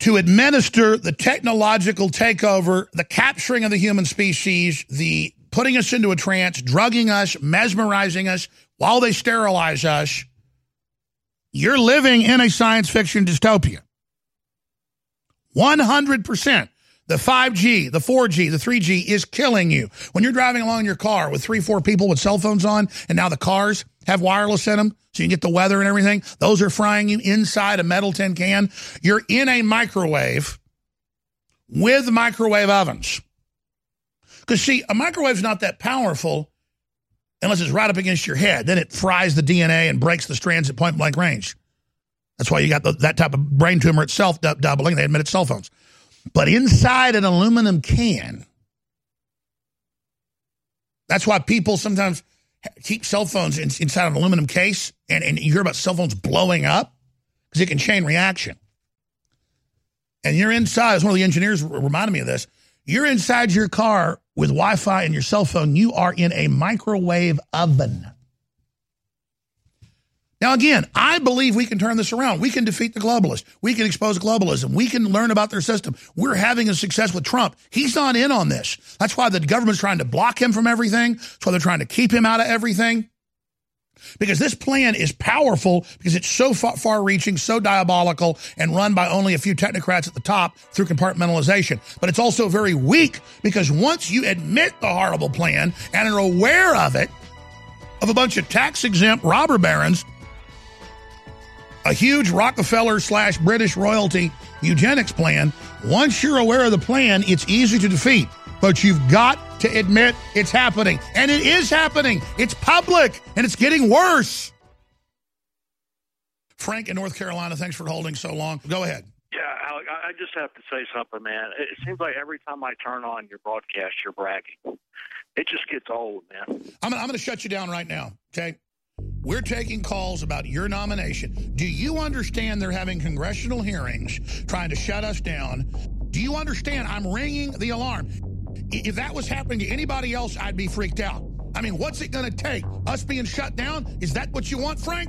[SPEAKER 4] to administer the technological takeover, the capturing of the human species, the putting us into a trance, drugging us, mesmerizing us while they sterilize us. You're living in a science fiction dystopia. 100%. The 5G, the 4G, the 3G is killing you. When you're driving along in your car with three, four people with cell phones on, and now the cars have wireless in them, so you can get the weather and everything, those are frying you inside a metal tin can. You're in a microwave with microwave ovens. Because, see, a microwave's not that powerful unless it's right up against your head. Then it fries the DNA and breaks the strands at point blank range. That's why you got the, that type of brain tumor itself doubling. They admitted cell phones. But inside an aluminum can, that's why people sometimes keep cell phones in, inside an aluminum case, and, and you hear about cell phones blowing up because it can chain reaction. And you're inside, as one of the engineers reminded me of this, you're inside your car with Wi Fi and your cell phone, you are in a microwave oven. Now, again, I believe we can turn this around. We can defeat the globalists. We can expose globalism. We can learn about their system. We're having a success with Trump. He's not in on this. That's why the government's trying to block him from everything. That's why they're trying to keep him out of everything. Because this plan is powerful because it's so far reaching, so diabolical, and run by only a few technocrats at the top through compartmentalization. But it's also very weak because once you admit the horrible plan and are aware of it, of a bunch of tax exempt robber barons a huge Rockefeller slash British royalty eugenics plan. Once you're aware of the plan, it's easy to defeat. But you've got to admit it's happening. And it is happening. It's public and it's getting worse. Frank in North Carolina, thanks for holding so long. Go ahead.
[SPEAKER 14] Yeah, Alec, I just have to say something, man. It seems like every time I turn on your broadcast, you're bragging. It just gets old, man.
[SPEAKER 4] I'm, I'm going to shut you down right now, okay? We're taking calls about your nomination. Do you understand they're having congressional hearings trying to shut us down? Do you understand I'm ringing the alarm? If that was happening to anybody else, I'd be freaked out. I mean, what's it going to take? Us being shut down? Is that what you want, Frank?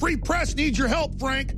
[SPEAKER 4] Free press needs your help, Frank.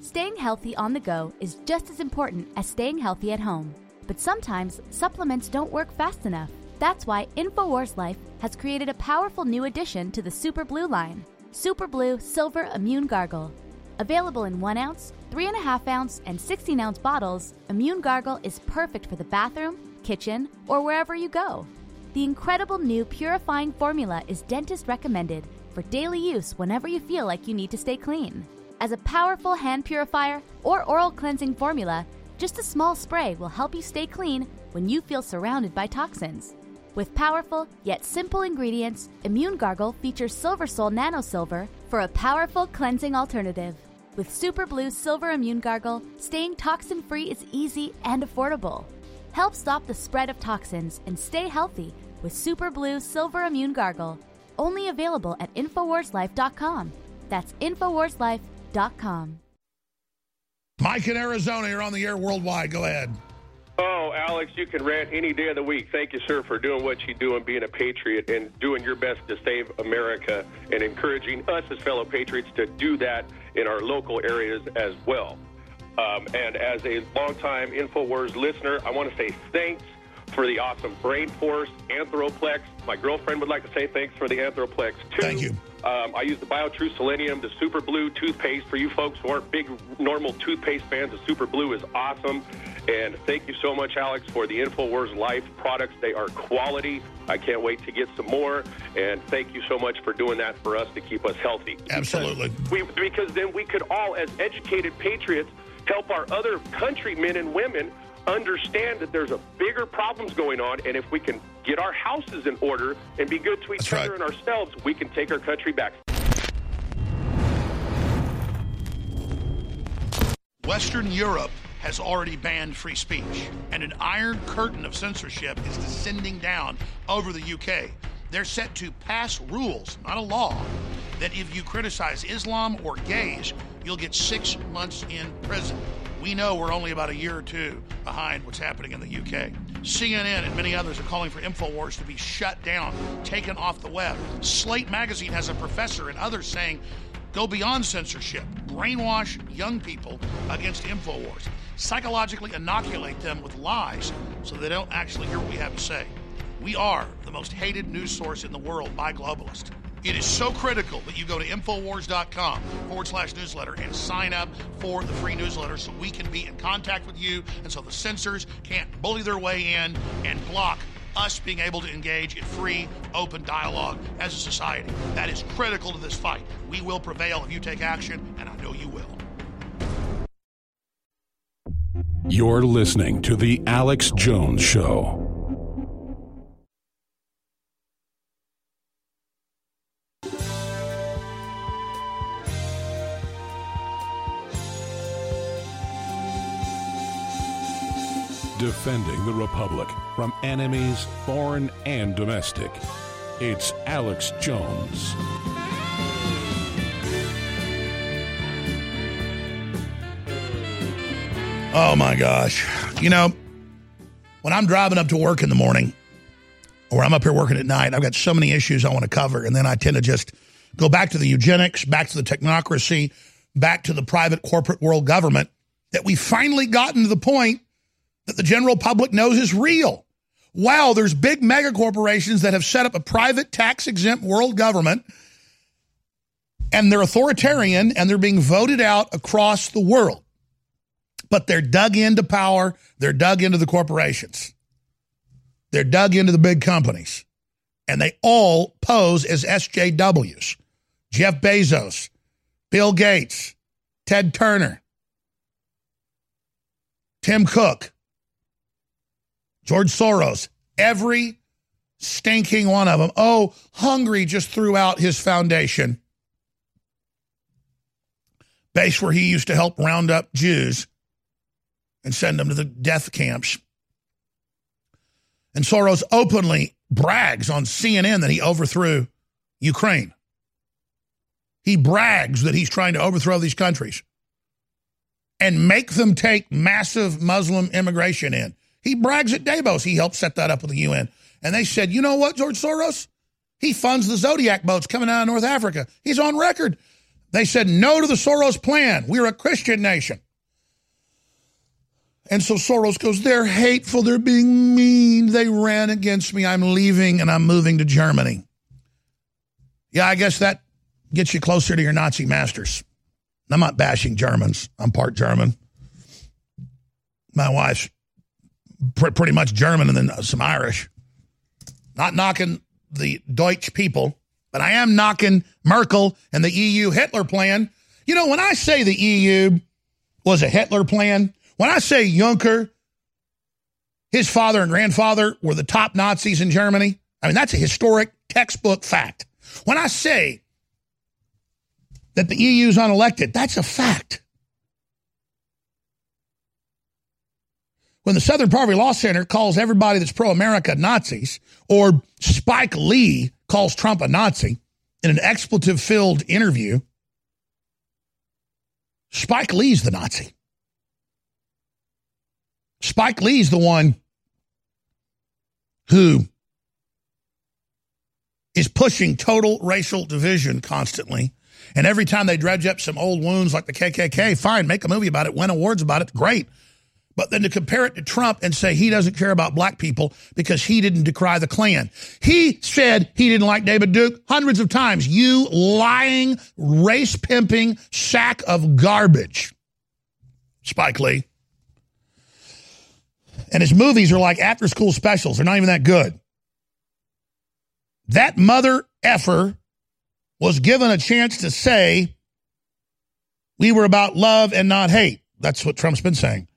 [SPEAKER 10] Staying healthy on the go is just as important as staying healthy at home. But sometimes supplements don't work fast enough. That's why InfoWars Life has created a powerful new addition to the Super Blue line Super Blue Silver Immune Gargle. Available in 1 ounce, 3.5 ounce, and 16 ounce bottles, Immune Gargle is perfect for the bathroom, kitchen, or wherever you go. The incredible new purifying formula is dentist recommended for daily use whenever you feel like you need to stay clean. As a powerful hand purifier or oral cleansing formula, just a small spray will help you stay clean when you feel surrounded by toxins. With powerful yet simple ingredients, Immune Gargle features Silver Sol Nano Silver for a powerful cleansing alternative. With Super Blue Silver Immune Gargle, staying toxin free is easy and affordable. Help stop the spread of toxins and stay healthy with Super Blue Silver Immune Gargle. Only available at InfoWarsLife.com. That's InfoWarsLife.com.
[SPEAKER 4] Mike in Arizona, you're on the air worldwide. Go ahead.
[SPEAKER 15] Oh, Alex, you can rant any day of the week. Thank you, sir, for doing what you do and being a patriot and doing your best to save America and encouraging us as fellow patriots to do that in our local areas as well. Um, and as a longtime InfoWars listener, I want to say thanks for the awesome Brain Force, Anthroplex. My girlfriend would like to say thanks for the Anthroplex, too.
[SPEAKER 4] Thank you.
[SPEAKER 15] Um, I use the BioTrue Selenium, the Super Blue toothpaste. For you folks who aren't big normal toothpaste fans, the Super Blue is awesome. And thank you so much, Alex, for the InfoWars Life products. They are quality. I can't wait to get some more. And thank you so much for doing that for us to keep us healthy.
[SPEAKER 4] Absolutely.
[SPEAKER 15] Because, we, because then we could all, as educated patriots, help our other countrymen and women understand that there's a bigger problems going on, and if we can get our houses in order and be good to each
[SPEAKER 4] That's
[SPEAKER 15] other
[SPEAKER 4] right.
[SPEAKER 15] and ourselves, we can take our country back.
[SPEAKER 4] Western Europe has already banned free speech, and an iron curtain of censorship is descending down over the UK. They're set to pass rules, not a law, that if you criticize Islam or gays, you'll get six months in prison. We know we're only about a year or two behind what's happening in the UK. CNN and many others are calling for InfoWars to be shut down, taken off the web. Slate Magazine has a professor and others saying go beyond censorship, brainwash young people against InfoWars, psychologically inoculate them with lies so they don't actually hear what we have to say. We are the most hated news source in the world by globalists. It is so critical that you go to Infowars.com forward slash newsletter and sign up for the free newsletter so we can be in contact with you and so the censors can't bully their way in and block us being able to engage in free, open dialogue as a society. That is critical to this fight. We will prevail if you take action, and I know you will.
[SPEAKER 3] You're listening to The Alex Jones Show. Defending the Republic from enemies, foreign and domestic. It's Alex Jones.
[SPEAKER 4] Oh my gosh. You know, when I'm driving up to work in the morning or I'm up here working at night, I've got so many issues I want to cover. And then I tend to just go back to the eugenics, back to the technocracy, back to the private corporate world government that we've finally gotten to the point that the general public knows is real. Wow, there's big mega corporations that have set up a private tax exempt world government and they're authoritarian and they're being voted out across the world but they're dug into power. They're dug into the corporations. They're dug into the big companies. And they all pose as SJWs. Jeff Bezos, Bill Gates, Ted Turner, Tim Cook, George Soros, every stinking one of them. Oh, Hungary just threw out his foundation, base where he used to help round up Jews and send them to the death camps. And Soros openly brags on CNN that he overthrew Ukraine. He brags that he's trying to overthrow these countries and make them take massive Muslim immigration in. He brags at Davos. He helped set that up with the UN. And they said, you know what, George Soros? He funds the Zodiac boats coming out of North Africa. He's on record. They said no to the Soros plan. We're a Christian nation. And so Soros goes, they're hateful, they're being mean, they ran against me, I'm leaving and I'm moving to Germany. Yeah, I guess that gets you closer to your Nazi masters. I'm not bashing Germans. I'm part German. My wife's pr- pretty much German and then some Irish. Not knocking the Deutsch people, but I am knocking Merkel and the EU Hitler plan. You know, when I say the EU was a Hitler plan, when I say Juncker, his father and grandfather were the top Nazis in Germany, I mean, that's a historic textbook fact. When I say that the EU is unelected, that's a fact. When the Southern Poverty Law Center calls everybody that's pro America Nazis, or Spike Lee calls Trump a Nazi in an expletive filled interview, Spike Lee's the Nazi. Spike Lee's the one who is pushing total racial division constantly. And every time they dredge up some old wounds like the KKK, fine, make a movie about it, win awards about it, great. But then to compare it to Trump and say he doesn't care about black people because he didn't decry the Klan. He said he didn't like David Duke hundreds of times. You lying, race pimping sack of garbage. Spike Lee. And his movies are like after school specials. They're not even that good. That mother effer was given a chance to say we were about love and not hate. That's what Trump's been saying,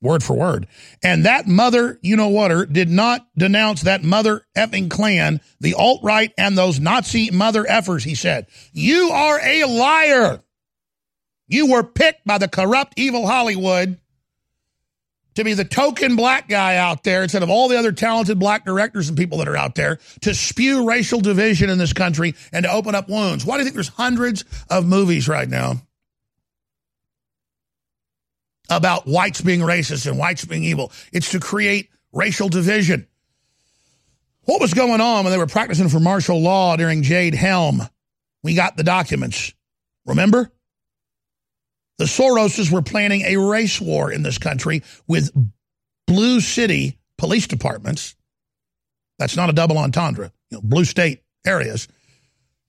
[SPEAKER 4] word for word. And that mother, you know whatter, did not denounce that mother effing Klan, the alt right, and those Nazi mother effers, he said. You are a liar. You were picked by the corrupt, evil Hollywood to be the token black guy out there instead of all the other talented black directors and people that are out there to spew racial division in this country and to open up wounds. Why do you think there's hundreds of movies right now about whites being racist and whites being evil? It's to create racial division. What was going on when they were practicing for martial law during Jade Helm? We got the documents. Remember? The Soroses were planning a race war in this country with blue city police departments. That's not a double entendre, you know, blue state areas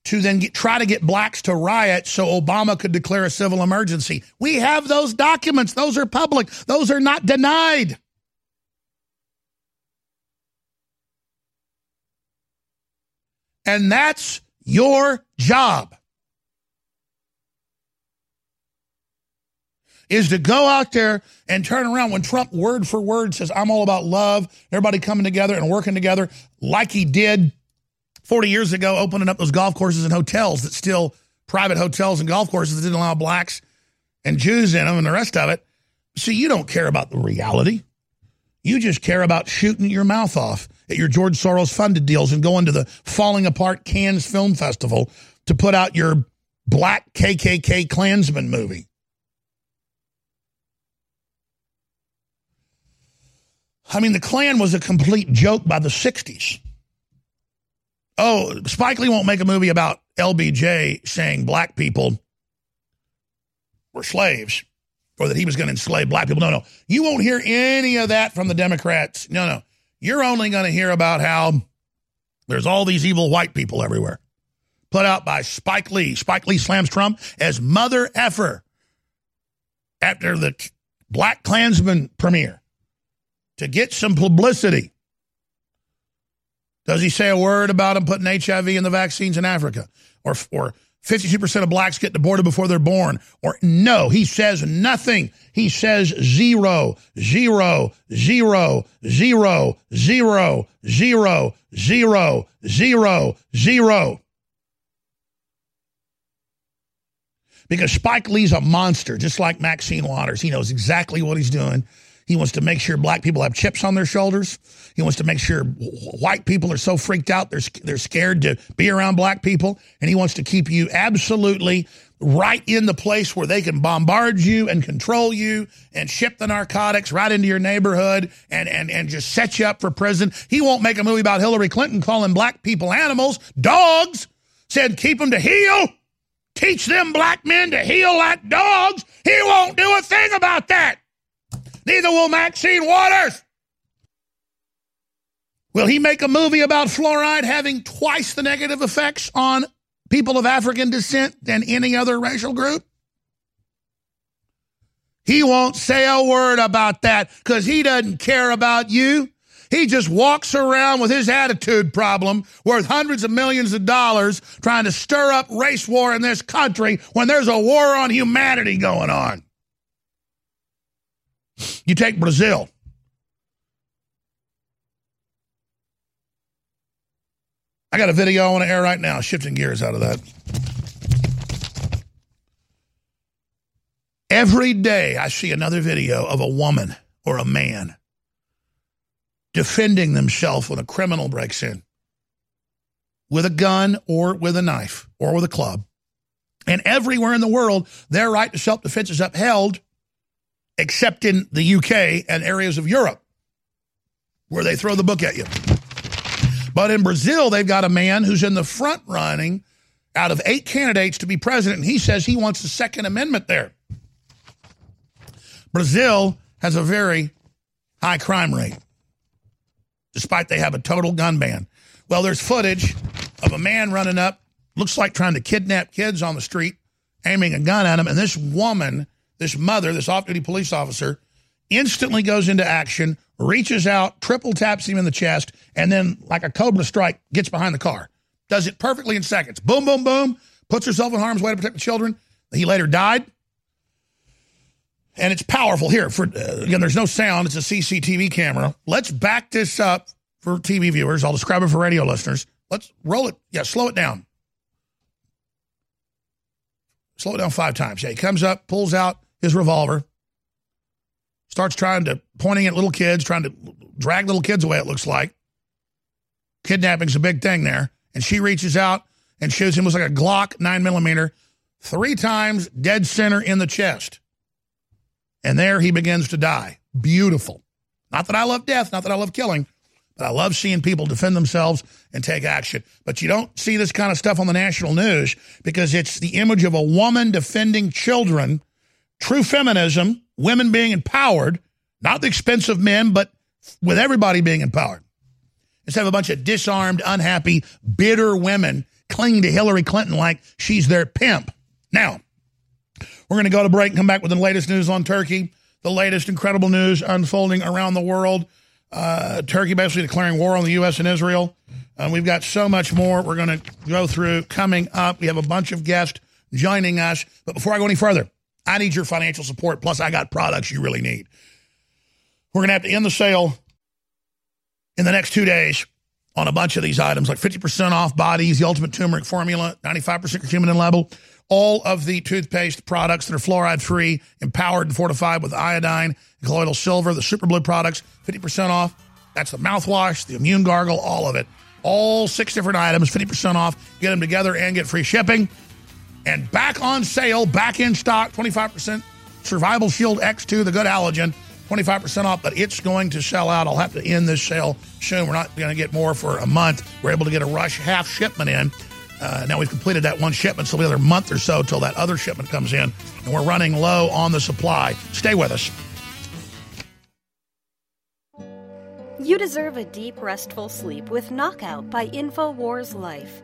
[SPEAKER 4] to then get, try to get blacks to riot so Obama could declare a civil emergency. We have those documents. Those are public. Those are not denied. And that's your job. is to go out there and turn around when Trump word for word says, I'm all about love, everybody coming together and working together like he did 40 years ago, opening up those golf courses and hotels that still private hotels and golf courses that didn't allow blacks and Jews in them and the rest of it. See, you don't care about the reality. You just care about shooting your mouth off at your George Soros funded deals and going to the falling apart Cannes Film Festival to put out your black KKK Klansman movie. I mean, the Klan was a complete joke by the 60s. Oh, Spike Lee won't make a movie about LBJ saying black people were slaves or that he was going to enslave black people. No, no. You won't hear any of that from the Democrats. No, no. You're only going to hear about how there's all these evil white people everywhere. Put out by Spike Lee. Spike Lee slams Trump as mother effer after the Black Klansman premiere to get some publicity. Does he say a word about him putting HIV in the vaccines in Africa? Or, or 52% of blacks get aborted before they're born? Or no, he says nothing. He says zero, zero, zero, zero, zero, zero, zero, zero, zero. Because Spike Lee's a monster, just like Maxine Waters. He knows exactly what he's doing. He wants to make sure black people have chips on their shoulders. He wants to make sure white people are so freaked out they're they're scared to be around black people, and he wants to keep you absolutely right in the place where they can bombard you and control you and ship the narcotics right into your neighborhood and and and just set you up for prison. He won't make a movie about Hillary Clinton calling black people animals, dogs. Said keep them to heel. Teach them black men to heel like dogs. He won't do a thing about that. Neither will Maxine Waters. Will he make a movie about fluoride having twice the negative effects on people of African descent than any other racial group? He won't say a word about that because he doesn't care about you. He just walks around with his attitude problem worth hundreds of millions of dollars trying to stir up race war in this country when there's a war on humanity going on. You take Brazil. I got a video I want to air right now, shifting gears out of that. Every day I see another video of a woman or a man defending themselves when a criminal breaks in with a gun or with a knife or with a club. And everywhere in the world, their right to self defense is upheld, except in the UK and areas of Europe where they throw the book at you. But in Brazil, they've got a man who's in the front running out of eight candidates to be president, and he says he wants the Second Amendment there. Brazil has a very high crime rate, despite they have a total gun ban. Well, there's footage of a man running up, looks like trying to kidnap kids on the street, aiming a gun at them, and this woman, this mother, this off-duty police officer, instantly goes into action, reaches out, triple taps him in the chest, and then, like a cobra strike, gets behind the car. Does it perfectly in seconds. Boom, boom, boom. Puts herself in harm's way to protect the children. He later died. And it's powerful. Here, for uh, again, there's no sound. It's a CCTV camera. Let's back this up for TV viewers. I'll describe it for radio listeners. Let's roll it. Yeah, slow it down. Slow it down five times. Yeah, he comes up, pulls out his revolver, starts trying to pointing at little kids, trying to drag little kids away. It looks like kidnapping's a big thing there, and she reaches out and shoots him with like a Glock nine millimeter, three times dead center in the chest, and there he begins to die. Beautiful. Not that I love death, not that I love killing, but I love seeing people defend themselves and take action. But you don't see this kind of stuff on the national news because it's the image of a woman defending children, true feminism, women being empowered, not the expense of men, but with everybody being empowered. Instead of a bunch of disarmed, unhappy, bitter women clinging to Hillary Clinton like she's their pimp. Now, we're going to go to break and come back with the latest news on Turkey, the latest incredible news unfolding around the world. Uh, Turkey basically declaring war on the U.S. and Israel. Uh, we've got so much more we're going to go through coming up. We have a bunch of guests joining us. But before I go any further, I need your financial support. Plus, I got products you really need. We're going to have to end the sale in the next two days on a bunch of these items, like 50% off bodies, the ultimate turmeric formula, 95% curcumin and level, all of the toothpaste products that are fluoride free, empowered and fortified with iodine, colloidal silver, the super blue products, 50% off. That's the mouthwash, the immune gargle, all of it. All six different items, 50% off. Get them together and get free shipping. And back on sale, back in stock, 25% Survival Shield X2, the good halogen, 25% off, but it's going to sell out. I'll have to end this sale soon. We're not going to get more for a month. We're able to get a rush half shipment in. Uh, now we've completed that one shipment, so we have another month or so till that other shipment comes in, and we're running low on the supply. Stay with us.
[SPEAKER 16] You deserve a deep, restful sleep with Knockout by InfoWars Life.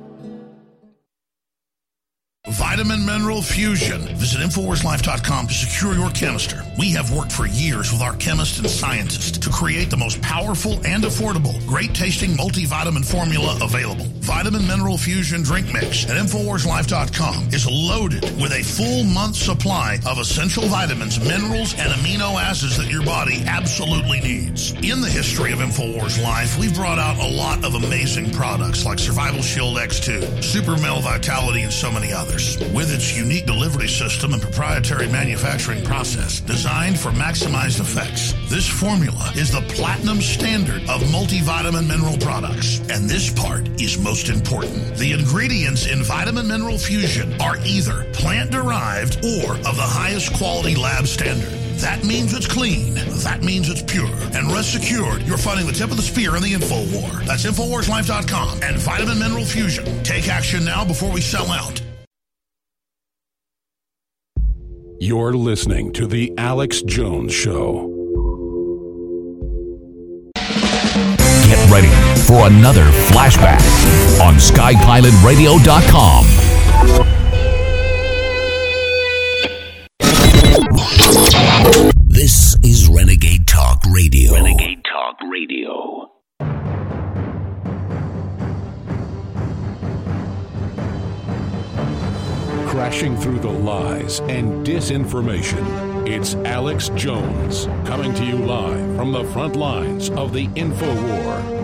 [SPEAKER 4] Vitamin Mineral Fusion. Visit InfoWarsLife.com to secure your canister. We have worked for years with our chemists and scientists to create the most powerful and affordable, great tasting multivitamin formula available. Vitamin Mineral Fusion Drink Mix at InfoWarsLife.com is loaded with a full month supply of essential vitamins, minerals, and amino acids that your body absolutely needs. In the history of InfoWars Life, we've brought out a lot of amazing products like Survival Shield X2, Super Male Vitality, and so many others. With its unique delivery system and proprietary manufacturing process designed for maximized effects, this formula is the platinum standard of multivitamin mineral products. And this part is most important. The ingredients in Vitamin Mineral Fusion are either plant derived or of the highest quality lab standard. That means it's clean. That means it's pure. And rest assured, you're fighting the tip of the spear in the info war. That's InfoWarsLife.com and Vitamin Mineral Fusion. Take action now before we sell out.
[SPEAKER 3] You're listening to The Alex Jones Show.
[SPEAKER 1] Get ready for another flashback on SkyPilotRadio.com.
[SPEAKER 3] The lies and disinformation. It's Alex Jones coming to you live from the front lines of the info war.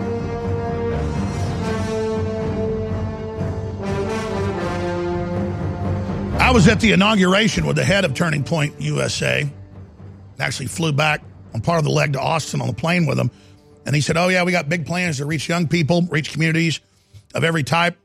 [SPEAKER 4] I was at the inauguration with the head of Turning Point USA. Actually flew back on part of the leg to Austin on the plane with him. And he said, Oh, yeah, we got big plans to reach young people, reach communities of every type,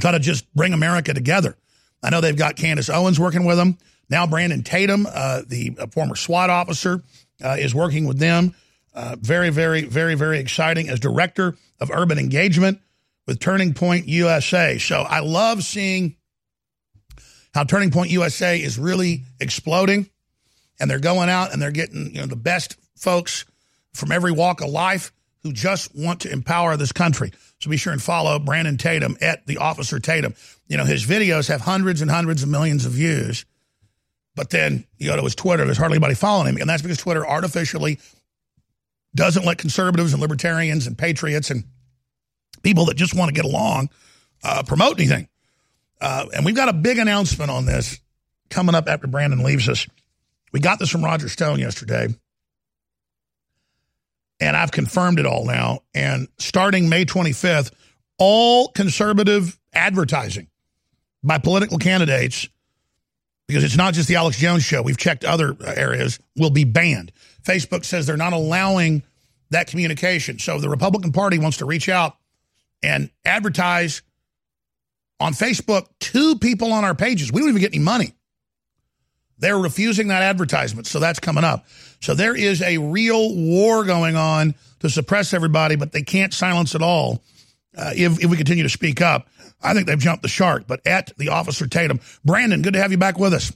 [SPEAKER 4] try to just bring America together. I know they've got Candace Owens working with them. Now, Brandon Tatum, uh, the uh, former SWAT officer, uh, is working with them. Uh, very, very, very, very exciting as director of urban engagement with Turning Point USA. So I love seeing how Turning Point USA is really exploding and they're going out and they're getting you know the best folks from every walk of life who just want to empower this country. So be sure and follow Brandon Tatum at the Officer Tatum. You know his videos have hundreds and hundreds of millions of views, but then you go to his Twitter, there's hardly anybody following him, and that's because Twitter artificially doesn't let conservatives and libertarians and patriots and people that just want to get along uh, promote anything. Uh, and we've got a big announcement on this coming up after Brandon leaves us. We got this from Roger Stone yesterday. And I've confirmed it all now. And starting May 25th, all conservative advertising by political candidates, because it's not just the Alex Jones show, we've checked other areas, will be banned. Facebook says they're not allowing that communication. So the Republican Party wants to reach out and advertise on Facebook to people on our pages. We don't even get any money. They're refusing that advertisement, so that's coming up. So there is a real war going on to suppress everybody, but they can't silence it all uh, if, if we continue to speak up. I think they've jumped the shark, but at the Officer Tatum. Brandon, good to have you back with us.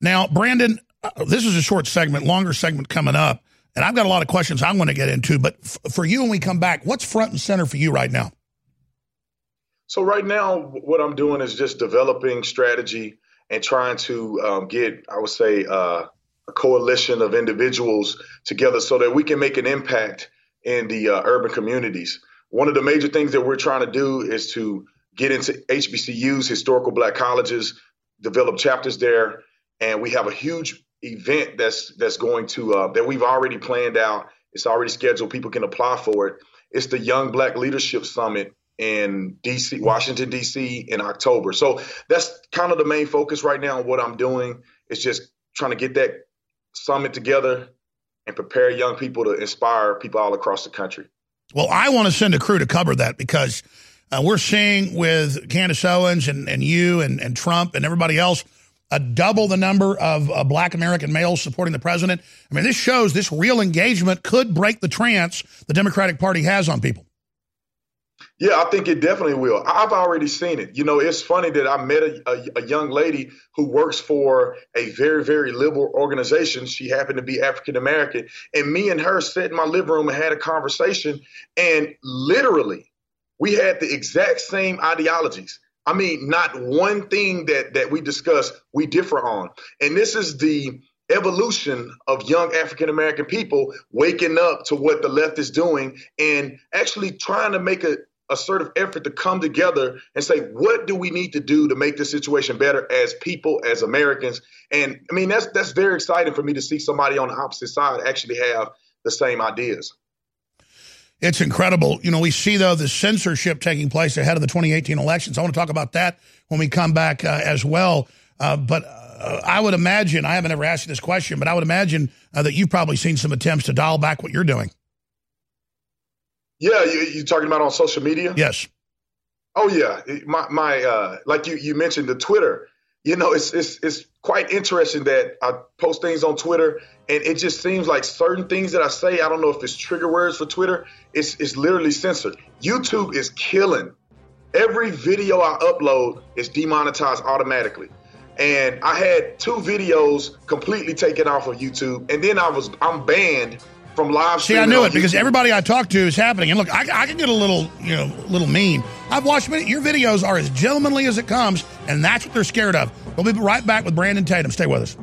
[SPEAKER 4] Now, Brandon, uh, this is a short segment, longer segment coming up, and I've got a lot of questions I want to get into, but f- for you when we come back, what's front and center for you right now?
[SPEAKER 17] So right now, what I'm doing is just developing strategy and trying to um, get, I would say, uh, a coalition of individuals together so that we can make an impact in the uh, urban communities. One of the major things that we're trying to do is to get into HBCUs, historical black colleges, develop chapters there, and we have a huge event that's that's going to uh, that we've already planned out. It's already scheduled. People can apply for it. It's the Young Black Leadership Summit in DC, Washington D.C. in October. So that's kind of the main focus right now. What I'm doing is just trying to get that summit together and prepare young people to inspire people all across the country.
[SPEAKER 4] Well, I want to send a crew to cover that because uh, we're seeing with Candace Owens and, and you and, and Trump and everybody else a double the number of uh, black American males supporting the president. I mean, this shows this real engagement could break the trance the Democratic Party has on people.
[SPEAKER 17] Yeah, I think it definitely will. I've already seen it. You know, it's funny that I met a, a, a, young lady who works for a very, very liberal organization. She happened to be African American. And me and her sat in my living room and had a conversation. And literally, we had the exact same ideologies. I mean, not one thing that that we discuss we differ on. And this is the evolution of young African American people waking up to what the left is doing and actually trying to make a assertive effort to come together and say, what do we need to do to make this situation better as people, as Americans? And I mean, that's that's very exciting for me to see somebody on the opposite side actually have the same ideas.
[SPEAKER 4] It's incredible. You know, we see, though, the censorship taking place ahead of the 2018 elections. I want to talk about that when we come back uh, as well. Uh, but uh, I would imagine, I haven't ever asked you this question, but I would imagine uh, that you've probably seen some attempts to dial back what you're doing.
[SPEAKER 17] Yeah, you, you talking about on social media?
[SPEAKER 4] Yes.
[SPEAKER 17] Oh yeah, my my uh, like you you mentioned the Twitter. You know, it's it's it's quite interesting that I post things on Twitter, and it just seems like certain things that I say, I don't know if it's trigger words for Twitter. It's it's literally censored. YouTube is killing. Every video I upload is demonetized automatically. And I had two videos completely taken off of YouTube, and then I was I'm banned from live.
[SPEAKER 4] See, I knew it because everybody I talk to is happening. And look, I, I can get a little, you know, little mean. I've watched many, your videos are as gentlemanly as it comes, and that's what they're scared of. We'll be right back with Brandon Tatum. Stay with us.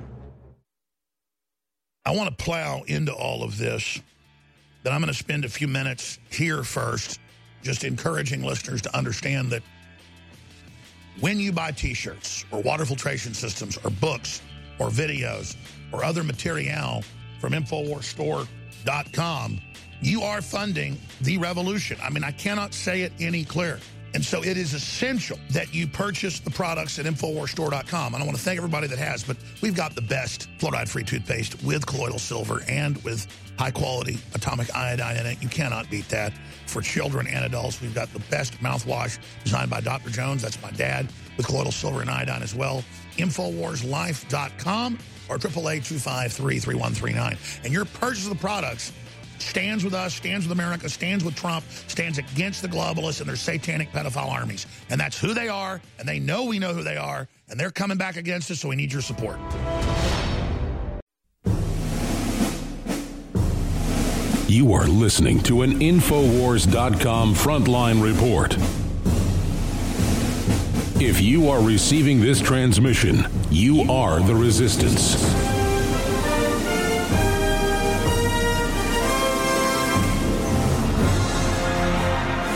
[SPEAKER 4] I want to plow into all of this. Then I'm going to spend a few minutes here first, just encouraging listeners to understand that when you buy T-shirts or water filtration systems or books or videos or other material from InfoWarsStore.com, you are funding the revolution. I mean, I cannot say it any clearer. And so it is essential that you purchase the products at InfoWarsStore.com. And I want to thank everybody that has, but we've got the best fluoride-free toothpaste with colloidal silver and with high-quality atomic iodine in it. You cannot beat that. For children and adults, we've got the best mouthwash designed by Dr. Jones. That's my dad with colloidal silver and iodine as well. InfoWarsLife.com or 888 And your purchase of the products stands with us, stands with America, stands with Trump, stands against the globalists and their satanic pedophile armies. And that's who they are, and they know we know who they are, and they're coming back against us, so we need your support.
[SPEAKER 3] You are listening to an Infowars.com frontline report. If you are receiving this transmission, you are the resistance.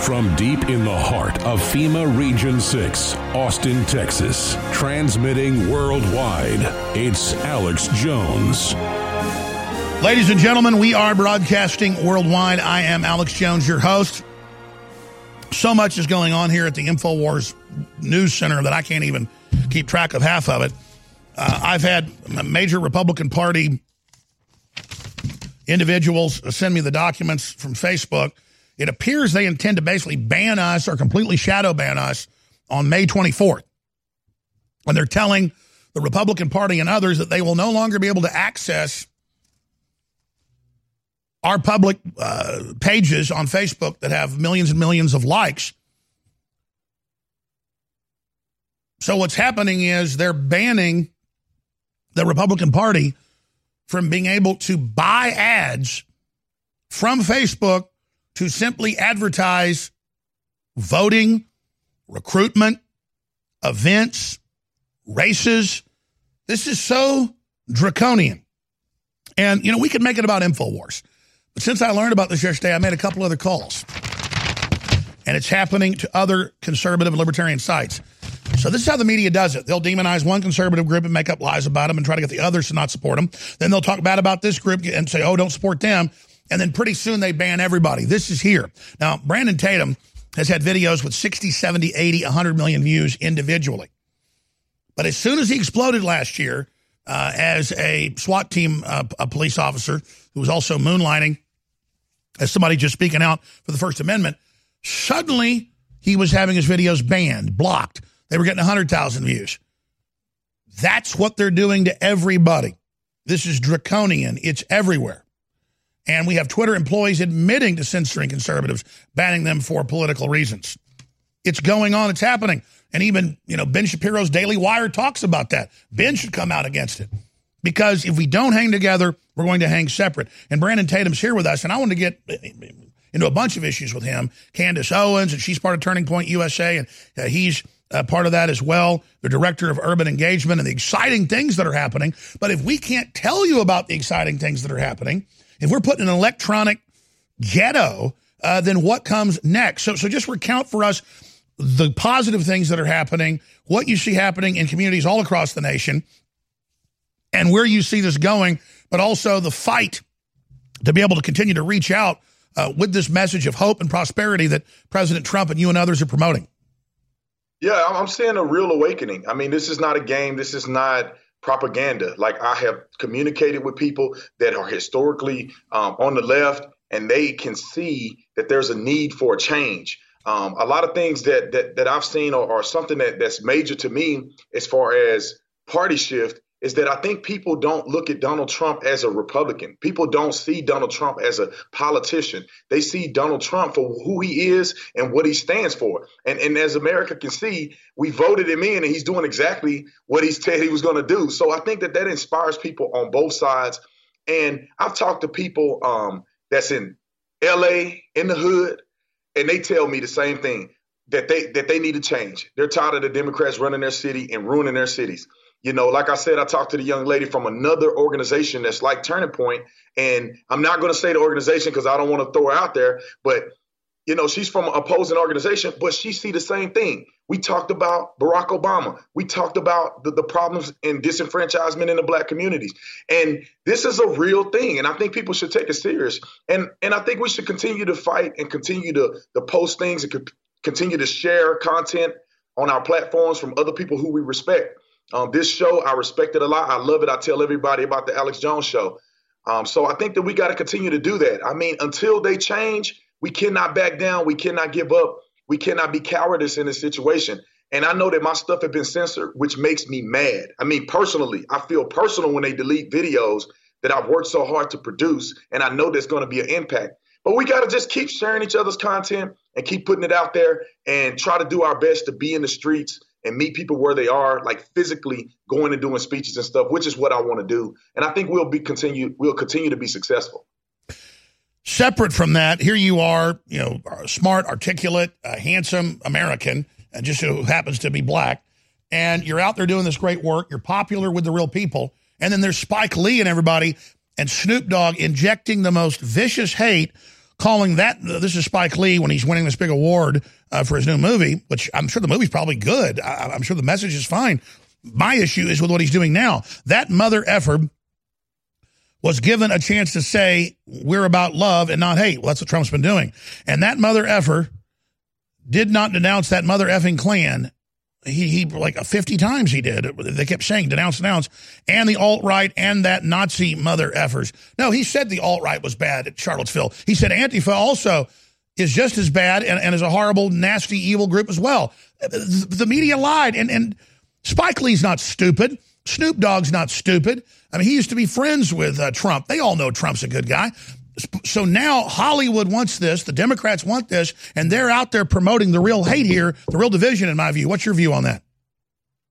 [SPEAKER 3] From deep in the heart of FEMA Region 6, Austin, Texas, transmitting worldwide, it's Alex Jones.
[SPEAKER 4] Ladies and gentlemen, we are broadcasting worldwide. I am Alex Jones, your host. So much is going on here at the InfoWars News Center that I can't even keep track of half of it. Uh, I've had major Republican Party individuals send me the documents from Facebook. It appears they intend to basically ban us or completely shadow ban us on May 24th. And they're telling the Republican Party and others that they will no longer be able to access our public uh, pages on Facebook that have millions and millions of likes. So what's happening is they're banning the Republican Party from being able to buy ads from Facebook to simply advertise voting, recruitment, events, races. This is so draconian. And, you know, we could make it about InfoWars. Since I learned about this yesterday, I made a couple other calls. And it's happening to other conservative and libertarian sites. So this is how the media does it. They'll demonize one conservative group and make up lies about them and try to get the others to not support them. Then they'll talk bad about this group and say, oh, don't support them. And then pretty soon they ban everybody. This is here. Now, Brandon Tatum has had videos with 60, 70, 80, 100 million views individually. But as soon as he exploded last year uh, as a SWAT team uh, a police officer who was also moonlighting as somebody just speaking out for the First Amendment, suddenly he was having his videos banned, blocked. They were getting 100,000 views. That's what they're doing to everybody. This is draconian. It's everywhere. And we have Twitter employees admitting to censoring conservatives, banning them for political reasons. It's going on. It's happening. And even, you know, Ben Shapiro's Daily Wire talks about that. Ben should come out against it. Because if we don't hang together, we're going to hang separate. And Brandon Tatum's here with us, and I want to get into a bunch of issues with him. Candace Owens, and she's part of Turning Point USA, and uh, he's uh, part of that as well. The director of urban engagement and the exciting things that are happening. But if we can't tell you about the exciting things that are happening, if we're putting an electronic ghetto, uh, then what comes next? So, so just recount for us the positive things that are happening, what you see happening in communities all across the nation, and where you see this going, but also the fight to be able to continue to reach out uh, with this message of hope and prosperity that President Trump and you and others are promoting.
[SPEAKER 17] Yeah, I'm seeing a real awakening. I mean, this is not a game. This is not propaganda. Like I have communicated with people that are historically um, on the left, and they can see that there's a need for a change. Um, a lot of things that that, that I've seen are, are something that that's major to me as far as party shift is that I think people don't look at Donald Trump as a Republican. People don't see Donald Trump as a politician. They see Donald Trump for who he is and what he stands for. And, and as America can see, we voted him in and he's doing exactly what he said he was going to do. So I think that that inspires people on both sides. And I've talked to people um, that's in LA, in the hood, and they tell me the same thing that they that they need to change. They're tired of the Democrats running their city and ruining their cities. You know, like I said, I talked to the young lady from another organization that's like Turning Point, and I'm not going to say the organization because I don't want to throw her out there, but you know, she's from an opposing organization, but she see the same thing. We talked about Barack Obama. We talked about the, the problems in disenfranchisement in the black communities. And this is a real thing. And I think people should take it serious. And and I think we should continue to fight and continue to, to post things and co- continue to share content on our platforms from other people who we respect. Um, this show, I respect it a lot. I love it. I tell everybody about the Alex Jones show. Um, so I think that we got to continue to do that. I mean, until they change, we cannot back down. We cannot give up. We cannot be cowardice in this situation. And I know that my stuff has been censored, which makes me mad. I mean, personally, I feel personal when they delete videos that I've worked so hard to produce, and I know there's going to be an impact. But we got to just keep sharing each other's content and keep putting it out there and try to do our best to be in the streets and meet people where they are, like physically going and doing speeches and stuff, which is what I want to do. And I think we'll be continue we'll continue to be successful.
[SPEAKER 4] Separate from that, here you are, you know, smart, articulate, uh, handsome American, and just who happens to be black, and you're out there doing this great work. You're popular with the real people, and then there's Spike Lee and everybody, and Snoop Dogg injecting the most vicious hate calling that this is Spike Lee when he's winning this big award uh, for his new movie, which I'm sure the movie's probably good. I, am sure the message is fine. My issue is with what he's doing now. That mother effer was given a chance to say we're about love and not hate. Well, that's what Trump's been doing, and that mother effer did not denounce that mother effing Klan he, he like 50 times he did. They kept saying denounce, denounce, and the alt right and that Nazi mother effers. No, he said the alt right was bad at Charlottesville. He said Antifa also is just as bad and, and is a horrible, nasty, evil group as well. The, the media lied, and, and Spike Lee's not stupid. Snoop Dogg's not stupid. I mean, he used to be friends with uh, Trump. They all know Trump's a good guy. So now Hollywood wants this, the Democrats want this, and they're out there promoting the real hate here, the real division, in my view. What's your view on that?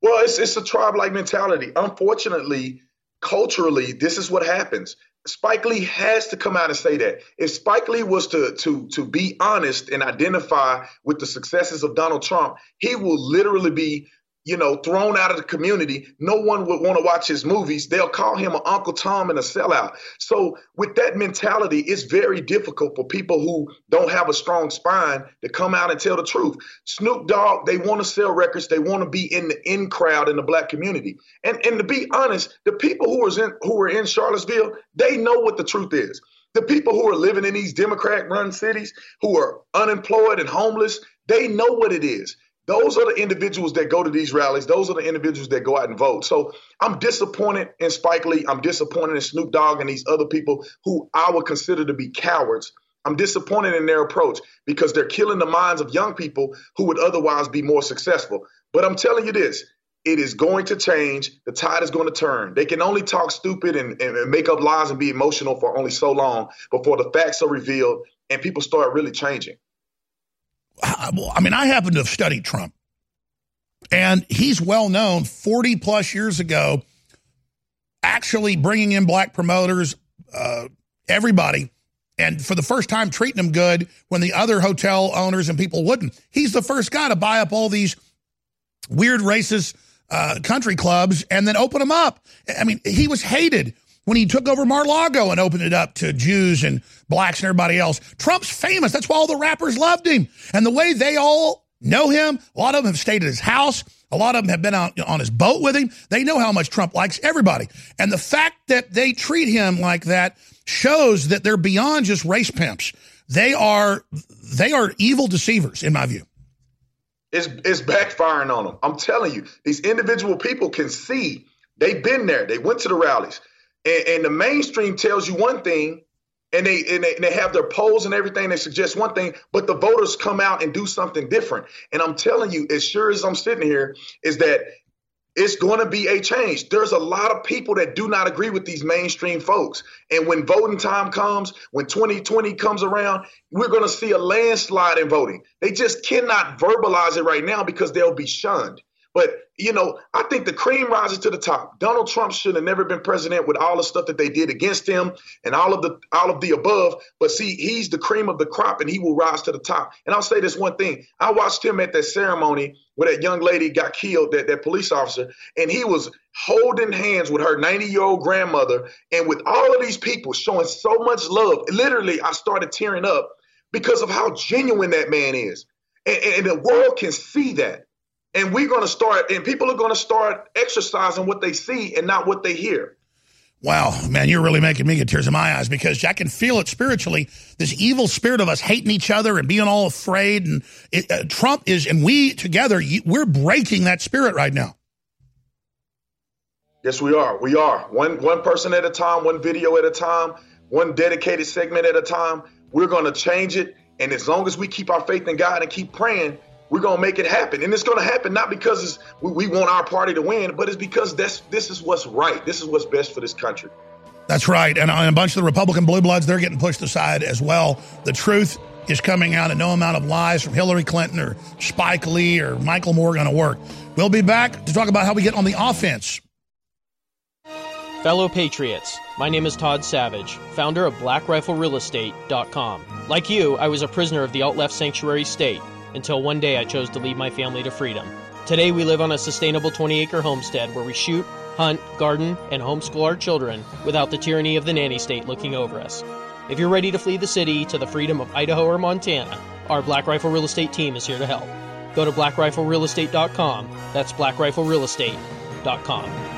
[SPEAKER 17] Well, it's, it's a tribe like mentality. Unfortunately, culturally, this is what happens. Spike Lee has to come out and say that. If Spike Lee was to to to be honest and identify with the successes of Donald Trump, he will literally be you know, thrown out of the community, no one would want to watch his movies. They'll call him an Uncle Tom and a sellout. So, with that mentality, it's very difficult for people who don't have a strong spine to come out and tell the truth. Snoop Dogg, they want to sell records. They want to be in the in crowd in the black community. And and to be honest, the people who are in who are in Charlottesville, they know what the truth is. The people who are living in these Democrat-run cities, who are unemployed and homeless, they know what it is. Those are the individuals that go to these rallies. Those are the individuals that go out and vote. So I'm disappointed in Spike Lee. I'm disappointed in Snoop Dogg and these other people who I would consider to be cowards. I'm disappointed in their approach because they're killing the minds of young people who would otherwise be more successful. But I'm telling you this it is going to change. The tide is going to turn. They can only talk stupid and, and, make up lies and be emotional for only so long before the facts are revealed and people start really changing.
[SPEAKER 4] I mean, I happen to have studied Trump, and he's well known 40 plus years ago, actually bringing in black promoters, uh, everybody, and for the first time treating them good when the other hotel owners and people wouldn't. He's the first guy to buy up all these weird racist uh, country clubs and then open them up. I mean, he was hated when he took over Mar-Lago and opened it up to Jews and blacks and everybody else. Trump's famous. That's why all the rappers loved him. And the way they all know him, a lot of them have stayed at his house. A lot of them have been out on his boat with him. They know how much Trump likes everybody. And the fact that they treat him like that shows that they're beyond just race pimps. They are they are evil deceivers, in my view.
[SPEAKER 17] It's it's backfiring on them. I'm telling you, these individual people can see they've been there. They went to the rallies, and, and the mainstream tells you one thing, and they, and they and they have their polls and everything. They suggest one thing, but the voters come out and do something different. And I'm telling you, as sure as I'm sitting here, is that it's going to be a change. There's a lot of people that do not agree with these mainstream folks. And when voting time comes, when 2020 comes around, we're going to see a landslide in voting. They just cannot verbalize it right now because they'll be shunned. But you know, I think the cream rises to the top. Donald Trump should have never been president with all the stuff that they did against him and all of the all of the above. But see, he's the cream of the crop, and he will rise to the top. And I'll say this one thing: I watched him at that ceremony where that young lady got killed, that that police officer, and he was holding hands with her 90 year old grandmother, and with all of these people showing so much love. Literally, I started tearing up because of how genuine that man is, and, and the world can see that. And we're going to start, and people are going to start exercising what they see and not what they hear.
[SPEAKER 4] Wow, man, you're really making me get tears in my eyes because I can feel it spiritually. This evil spirit of us hating each other and being all afraid. And it, uh, Trump is, and we together, we're breaking that spirit right now.
[SPEAKER 17] Yes, we are. We are. One one person at a time, one video at a time, one dedicated segment at a time. We're going to change it. And as long as we keep our faith in God and keep praying, we're gonna make it happen, and it's gonna happen not because we, we want our party to win, but it's because that's this is what's right. This is what's best for this country.
[SPEAKER 4] That's right, and, and a bunch of the Republican blue bloods they're getting pushed aside as well. The truth is coming out, and no amount of lies from Hillary Clinton or Spike Lee or Michael Moore going to work. We'll be back to talk about how we get on the offense.
[SPEAKER 7] Fellow Patriots, my name is Todd Savage, founder of BlackRifleRealEstate.com. Like you, I was a prisoner of the alt left sanctuary state until one day I chose to lead my family to freedom. Today we live on a sustainable 20 acre homestead where we shoot, hunt, garden, and homeschool our children without the tyranny of the nanny state looking over us. If you're ready to flee the city to the freedom of Idaho or Montana, our Black Rifle Real Estate team is here to help. Go to blackriflerealestate.com. That's blackriflerealestate.com.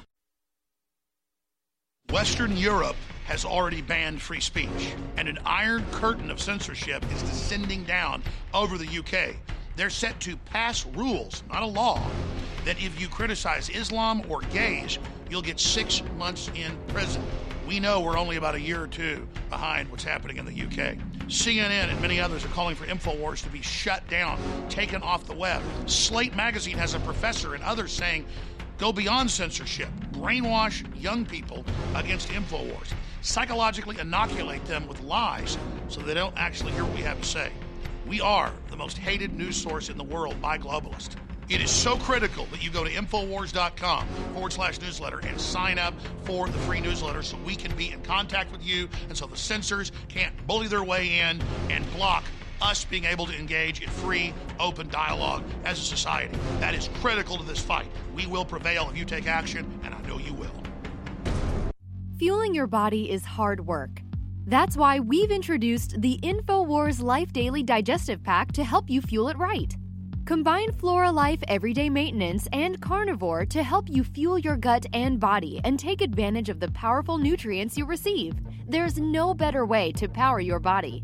[SPEAKER 4] Western Europe has already banned free speech, and an iron curtain of censorship is descending down over the UK. They're set to pass rules, not a law, that if you criticize Islam or gays, you'll get six months in prison. We know we're only about a year or two behind what's happening in the UK. CNN and many others are calling for InfoWars to be shut down, taken off the web. Slate Magazine has a professor and others saying Go beyond censorship. Brainwash young people against InfoWars. Psychologically inoculate them with lies so they don't actually hear what we have to say. We are the most hated news source in the world by globalists. It is so critical that you go to Infowars.com forward slash newsletter and sign up for the free newsletter so we can be in contact with you and so the censors can't bully their way in and block us being able to engage in free, open dialogue as a society. That is critical to this fight. We will prevail if you take action, and I know you will.
[SPEAKER 13] Fueling your body is hard work. That's why we've introduced the InfoWars Life Daily Digestive Pack to help you fuel it right. Combine Flora Life Everyday Maintenance and Carnivore to help you fuel your gut and body and take advantage of the powerful nutrients you receive. There's no better way to power your body.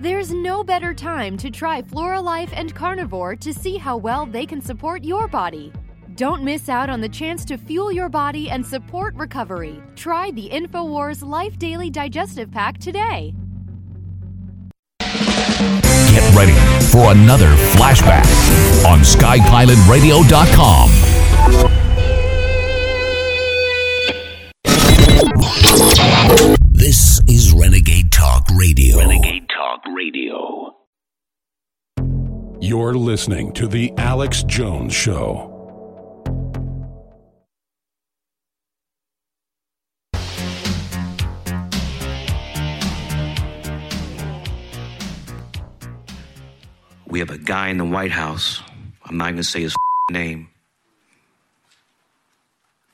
[SPEAKER 13] There's no better time to try Floralife and Carnivore to see how well they can support your body. Don't miss out on the chance to fuel your body and support recovery. Try the InfoWars Life Daily Digestive Pack today.
[SPEAKER 1] Get ready for another flashback on SkyPilotRadio.com. This is Renegade Talk Radio.
[SPEAKER 2] Renegade Talk Radio.
[SPEAKER 3] You're listening to The Alex Jones Show.
[SPEAKER 18] We have a guy in the White House. I'm not going to say his name.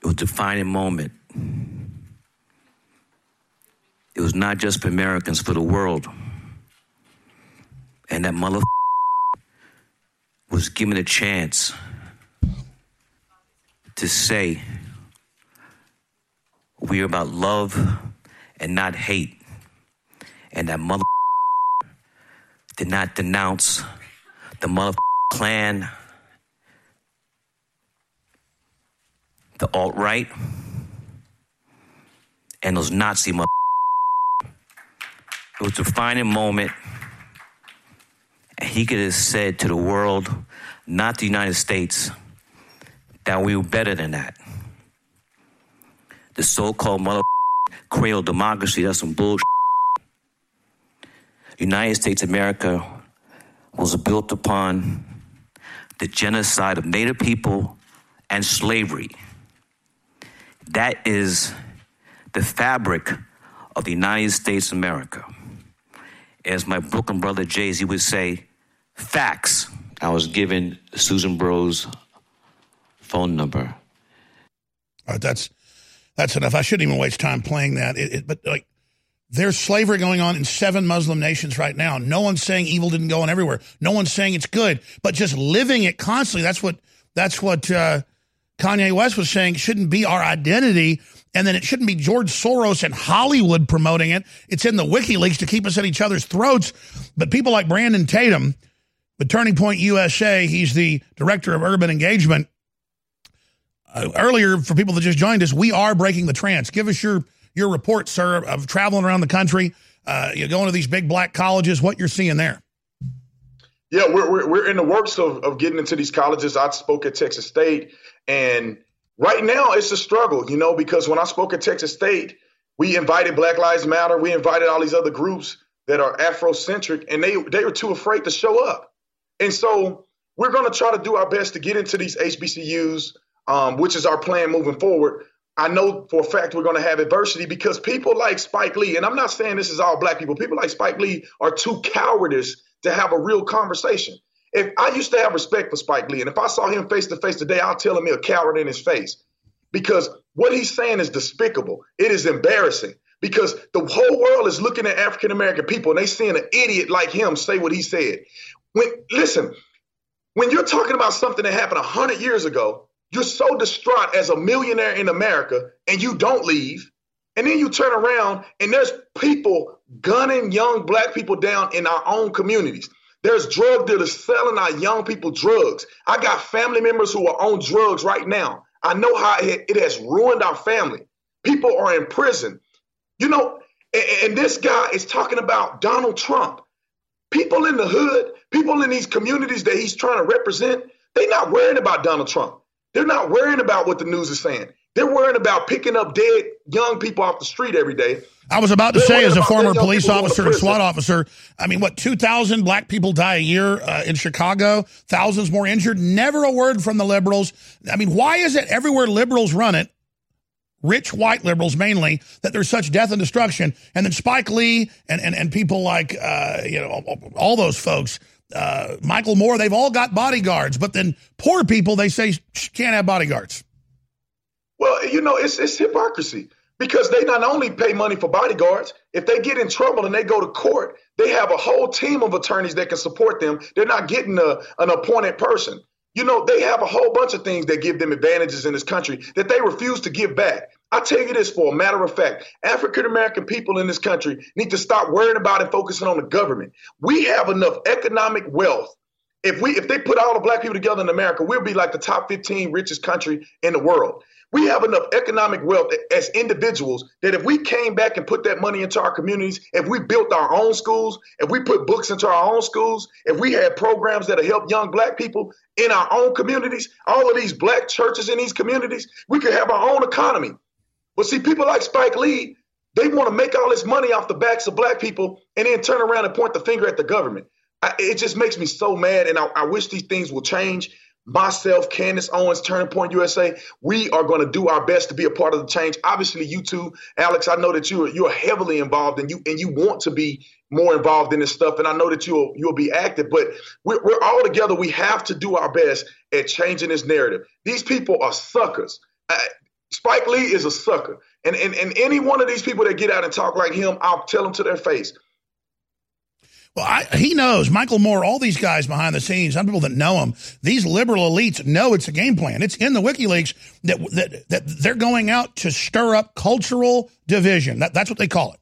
[SPEAKER 18] It was a defining moment. It was not just for Americans, for the world. And that mother was given a chance to say, we are about love and not hate. And that mother did not denounce the mother Klan, the alt right, and those Nazi mother. It was a defining moment. He could have said to the world, not the United States, that we were better than that. The so called mother cradle democracy, that's some bullshit. United States America was built upon the genocide of Native people and slavery. That is the fabric of the United States America. As my Brooklyn brother Jay Z would say, facts. I was given Susan Bro's phone number.
[SPEAKER 4] All right, that's that's enough. I shouldn't even waste time playing that. It, it, but like, there's slavery going on in seven Muslim nations right now. No one's saying evil didn't go on everywhere. No one's saying it's good, but just living it constantly. That's what that's what uh, Kanye West was saying. Shouldn't be our identity, and then it shouldn't be George Soros and Hollywood promoting it. It's in the WikiLeaks to keep us at each other's throats. But people like Brandon Tatum, with Turning Point USA, he's the director of urban engagement. Uh, earlier, for people that just joined us, we are breaking the trance. Give us your your report, sir, of traveling around the country. Uh, you're going to these big black colleges. What you're seeing there?
[SPEAKER 17] Yeah, we're, we're, we're in the works of, of getting into these colleges. I spoke at Texas State, and right now it's a struggle, you know, because when I spoke at Texas State, we invited Black Lives Matter, we invited all these other groups that are Afrocentric, and they they were too afraid to show up. And so we're going to try to do our best to get into these HBCUs, um, which is our plan moving forward. I know for a fact we're going to have adversity because people like Spike Lee, and I'm not saying this is all black people, people like Spike Lee are too cowardice to have a real conversation. If I used to have respect for Spike Lee, and if I saw him face to face today, I'll tell him he's a coward in his face because what he's saying is despicable. It is embarrassing because the whole world is looking at African American people and they seeing an idiot like him say what he said. When listen, when you're talking about something that happened hundred years ago, you're so distraught as a millionaire in America and you don't leave. And then you turn around and there's people gunning young black people down in our own communities. There's drug dealers selling our young people drugs. I got family members who are on drugs right now. I know how it, has ruined our family. People are in prison. You know, and this guy is talking about Donald Trump. People in the hood, people in these communities that he's trying to represent, they're not worrying about Donald Trump. They're not worrying about what the news is saying. They're worrying about picking up dead young people off the street every day.
[SPEAKER 4] I was about to They're say, as a former police officer and SWAT officer, I mean, what, 2,000 black people die a year uh, in Chicago, thousands more injured, never a word from the liberals. I mean, why is it everywhere liberals run it, rich white liberals mainly, that there's such death and destruction? And then Spike Lee and, and, and people like, uh, you know, all those folks, uh, Michael Moore, they've all got bodyguards, but then poor people, they say, can't have bodyguards.
[SPEAKER 17] Well, you know, it's it's hypocrisy because they not only pay money for bodyguards, if they get in trouble and they go to court, they have a whole team of attorneys that can support them. They're not getting a, an appointed person. You know, they have a whole bunch of things that give them advantages in this country that they refuse to give back. I tell you this for a matter of fact African American people in this country need to stop worrying about and focusing on the government. We have enough economic wealth. If we if they put all the black people together in America, we'll be like the top 15 richest country in the world. We have enough economic wealth as individuals that if we came back and put that money into our communities, if we built our own schools, if we put books into our own schools, if we had programs that help young black people in our own communities, all of these black churches in these communities, we could have our own economy. But see, people like Spike Lee, they want to make all this money off the backs of black people and then turn around and point the finger at the government. I, it just makes me so mad, and I, I wish these things will change myself, Candace Owens, Turning Point USA, we are going to do our best to be a part of the change. Obviously, you too, Alex. I know that you are you're heavily involved and you and you want to be more involved in this stuff. And I know that you'll you'll be active. But we're, we're all together. We have to do our best at changing this narrative. These people are suckers. Uh, Spike Lee is a sucker. And, and and any one of these people that get out and talk like him, I'll tell them to their face.
[SPEAKER 4] Well, I, he knows Michael Moore, all these guys behind the scenes, some people that know him, these liberal elites know it's a game plan. It's in the WikiLeaks that that, that they're going out to stir up cultural division. That, that's what they call it.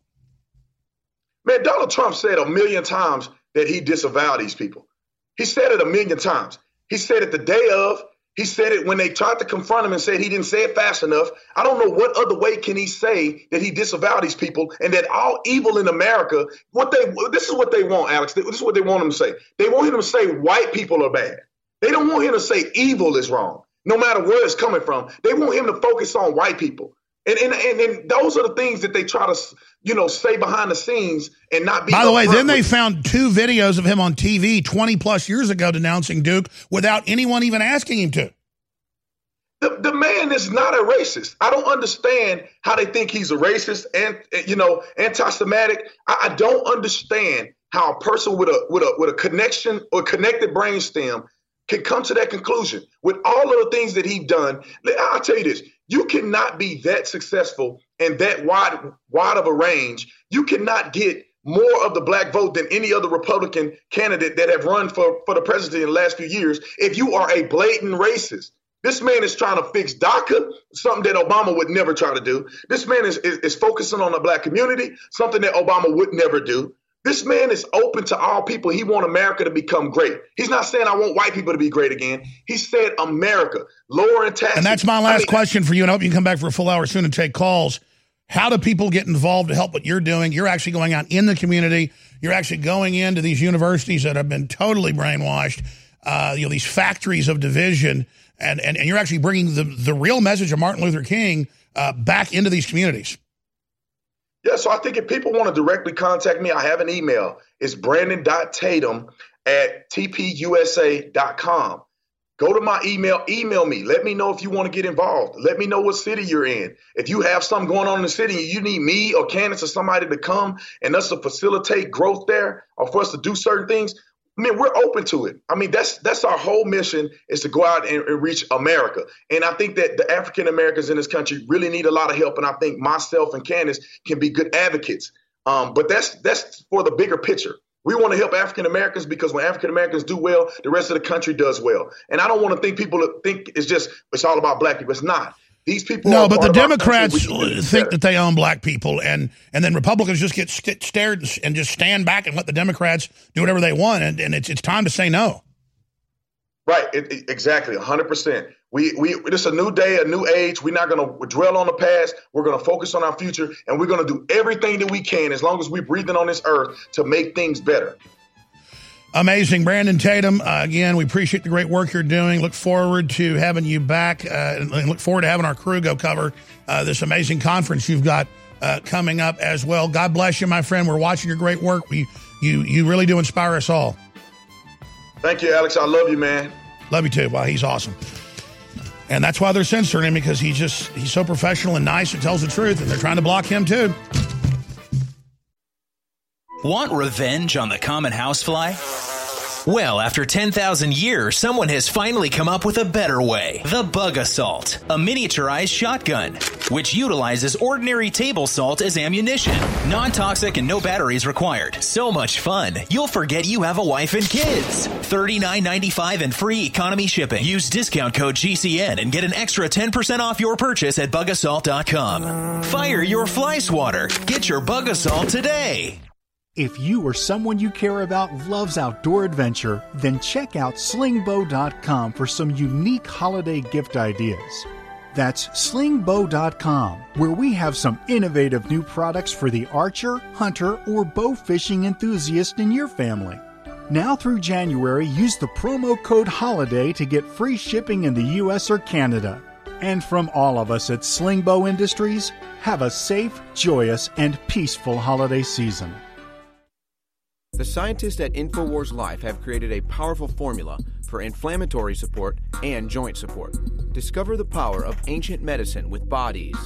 [SPEAKER 17] Man, Donald Trump said a million times that he disavowed these people. He said it a million times. He said it the day of. He said it when they tried to confront him and said he didn't say it fast enough. I don't know what other way can he say that he disavowed these people and that all evil in America, what they this is what they want, Alex. This is what they want him to say. They want him to say white people are bad. They don't want him to say evil is wrong, no matter where it's coming from. They want him to focus on white people. And and, and, and those are the things that they try to you know say behind the scenes and not be.
[SPEAKER 4] By the way, then they found two videos of him on TV 20 plus years ago denouncing Duke without anyone even asking him to.
[SPEAKER 17] The, the man is not a racist. I don't understand how they think he's a racist and you know anti-Semitic. I, I don't understand how a person with a with a with a connection or connected brainstem can come to that conclusion with all of the things that he's done. I'll tell you this: you cannot be that successful and that wide wide of a range. You cannot get more of the black vote than any other Republican candidate that have run for, for the presidency in the last few years if you are a blatant racist. This man is trying to fix DACA, something that Obama would never try to do. This man is, is, is focusing on the black community, something that Obama would never do. This man is open to all people. He want America to become great. He's not saying I want white people to be great again. He said America, lowering taxes.
[SPEAKER 4] And that's my last I mean, question for you. And I hope you can come back for a full hour soon and take calls. How do people get involved to help what you're doing? You're actually going out in the community. You're actually going into these universities that have been totally brainwashed. Uh, you know, these factories of division, and, and, and you're actually bringing the, the real message of Martin Luther King uh, back into these communities.
[SPEAKER 17] Yeah, so I think if people want to directly contact me, I have an email. It's brandon.tatum at tpusa.com. Go to my email, email me. Let me know if you want to get involved. Let me know what city you're in. If you have something going on in the city you need me or Candace or somebody to come and us to facilitate growth there or for us to do certain things, I mean, we're open to it. I mean, that's that's our whole mission is to go out and, and reach America. And I think that the African Americans in this country really need a lot of help. And I think myself and Candace can be good advocates. Um, but that's that's for the bigger picture. We want to help African Americans because when African Americans do well, the rest of the country does well. And I don't want to think people think it's just it's all about black people. It's not. These people.
[SPEAKER 4] No,
[SPEAKER 17] are
[SPEAKER 4] but the
[SPEAKER 17] of our country.
[SPEAKER 4] Democrats
[SPEAKER 17] We can do this
[SPEAKER 4] think that they own black people, and and then Republicans just get st- stared and just stand back and let the Democrats do whatever they want, and, and it's it's time to say no.
[SPEAKER 17] Right, it, it- exactly, hundred percent. We we this is a new day, a new age. We're not going to dwell on the past. We're going to focus on our future, and we're going to do everything that we can, as long as we're breathing on this earth, to make things better.
[SPEAKER 4] Amazing, Brandon Tatum. Uh, again, we appreciate the great work you're doing. Look forward to having you back, uh, and look forward to having our crew go cover uh, this amazing conference you've got uh, coming up as well. God bless you, my friend. We're watching your great work. We you you really do inspire us all.
[SPEAKER 17] Thank you, Alex. I love you, man.
[SPEAKER 4] Love you too. Wow, he's awesome. And that's why they're censoring him because he's just he's so professional and nice and tells the truth, and they're trying to block him too.
[SPEAKER 11] Want revenge on the common housefly? Well, after 10,000 years, someone has finally come up with a better way. The Bug-A-Salt, a miniaturized shotgun, which utilizes ordinary table salt as ammunition. Non toxic and no batteries required. So much fun, you'll forget you have a wife and kids. $39.95 and free economy shipping. Use discount code GCN and get an extra 10% off your purchase at bugasalt.com. Fire your fly swatter. Get your Bug-A-Salt today.
[SPEAKER 19] If you or someone you care about loves outdoor adventure, then check out slingbow.com for some unique holiday gift ideas. That's slingbow.com, where we have some innovative new products for the archer, hunter, or bow fishing enthusiast in your family. Now through January, use the promo code HOLIDAY to get free shipping in the US or Canada. And from all of us at Slingbow Industries, have a safe, joyous, and peaceful holiday season.
[SPEAKER 20] The scientists at InfoWars Life have created a powerful formula for inflammatory support and joint support. Discover the power of ancient medicine with Bodies.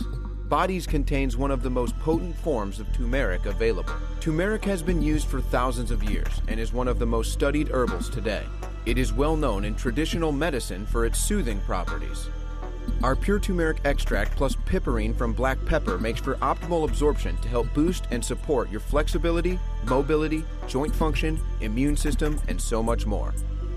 [SPEAKER 20] Bodies contains one of the most potent forms of turmeric available. Turmeric has been used for thousands of years and is one of the most studied herbals today. It is well known in traditional medicine for its soothing properties. Our pure turmeric extract plus piperine from black pepper makes for optimal absorption to help boost and support your flexibility, mobility, joint function, immune system, and so much more.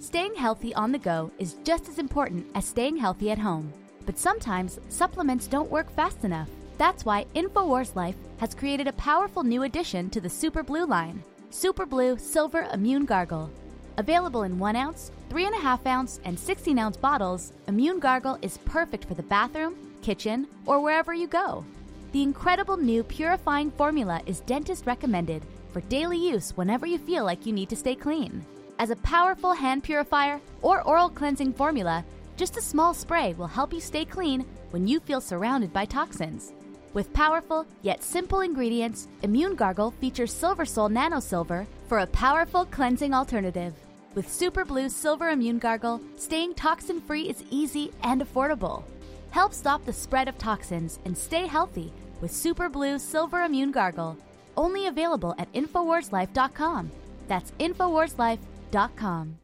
[SPEAKER 10] Staying healthy on the go is just as important as staying healthy at home. But sometimes supplements don't work fast enough. That's why InfoWars Life has created a powerful new addition to the Super Blue line Super Blue Silver Immune Gargle. Available in 1 ounce, 3.5 ounce, and 16 ounce bottles, Immune Gargle is perfect for the bathroom, kitchen, or wherever you go. The incredible new purifying formula is dentist recommended for daily use whenever you feel like you need to stay clean. As a powerful hand purifier or oral cleansing formula, just a small spray will help you stay clean when you feel surrounded by toxins. With powerful yet simple ingredients, Immune Gargle features Silver Sol Nano Silver for a powerful cleansing alternative. With Super Blue Silver Immune Gargle, staying toxin free is easy and affordable. Help stop the spread of toxins and stay healthy with Super Blue Silver Immune Gargle. Only available at InfoWarsLife.com. That's InfoWarsLife.com dot com.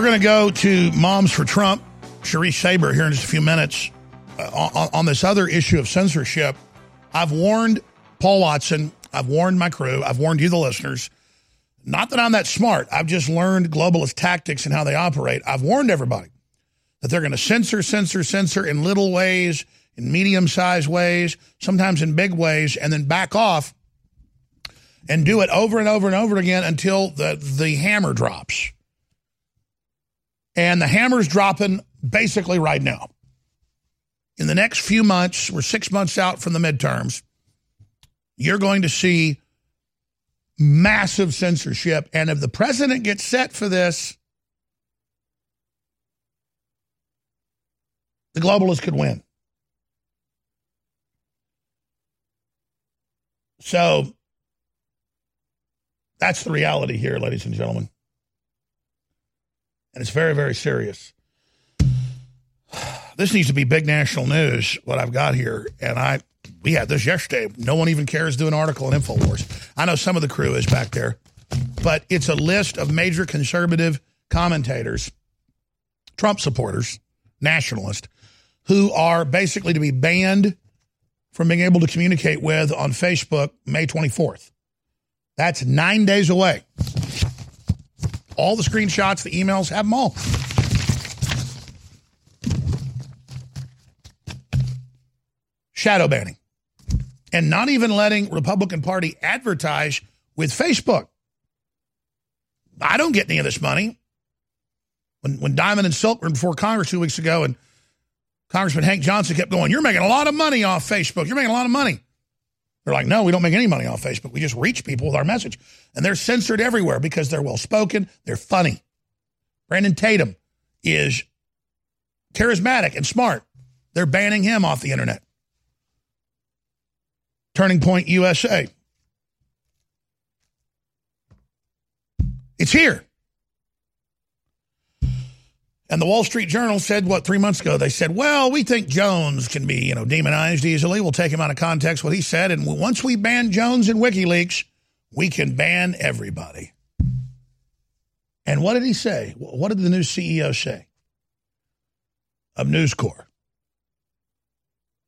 [SPEAKER 4] We're going to go to Moms for Trump, Sharice Saber, here in just a few minutes uh, on, on this other issue of censorship. I've warned Paul Watson, I've warned my crew, I've warned you, the listeners. Not that I'm that smart. I've just learned globalist tactics and how they operate. I've warned everybody that they're going to censor, censor, censor in little ways, in medium sized ways, sometimes in big ways, and then back off and do it over and over and over again until the, the hammer drops. And the hammer's dropping basically right now. In the next few months, we're six months out from the midterms, you're going to see massive censorship. And if the president gets set for this, the globalists could win. So that's the reality here, ladies and gentlemen. And it's very, very serious. This needs to be big national news, what I've got here. And I we had this yesterday. No one even cares to do an article in InfoWars. I know some of the crew is back there, but it's a list of major conservative commentators, Trump supporters, nationalists, who are basically to be banned from being able to communicate with on Facebook May 24th. That's nine days away. All the screenshots, the emails, have them all. Shadow banning. And not even letting Republican Party advertise with Facebook. I don't get any of this money. When, when Diamond and Silk were before Congress two weeks ago, and Congressman Hank Johnson kept going, You're making a lot of money off Facebook. You're making a lot of money. They're like, no, we don't make any money off Facebook. We just reach people with our message. And they're censored everywhere because they're well spoken, they're funny. Brandon Tatum is charismatic and smart. They're banning him off the internet. Turning Point USA. It's here. And the Wall Street Journal said, what, three months ago? They said, well, we think Jones can be, you know, demonized easily. We'll take him out of context, what he said. And once we ban Jones and WikiLeaks, we can ban everybody. And what did he say? What did the new CEO say of News Corp?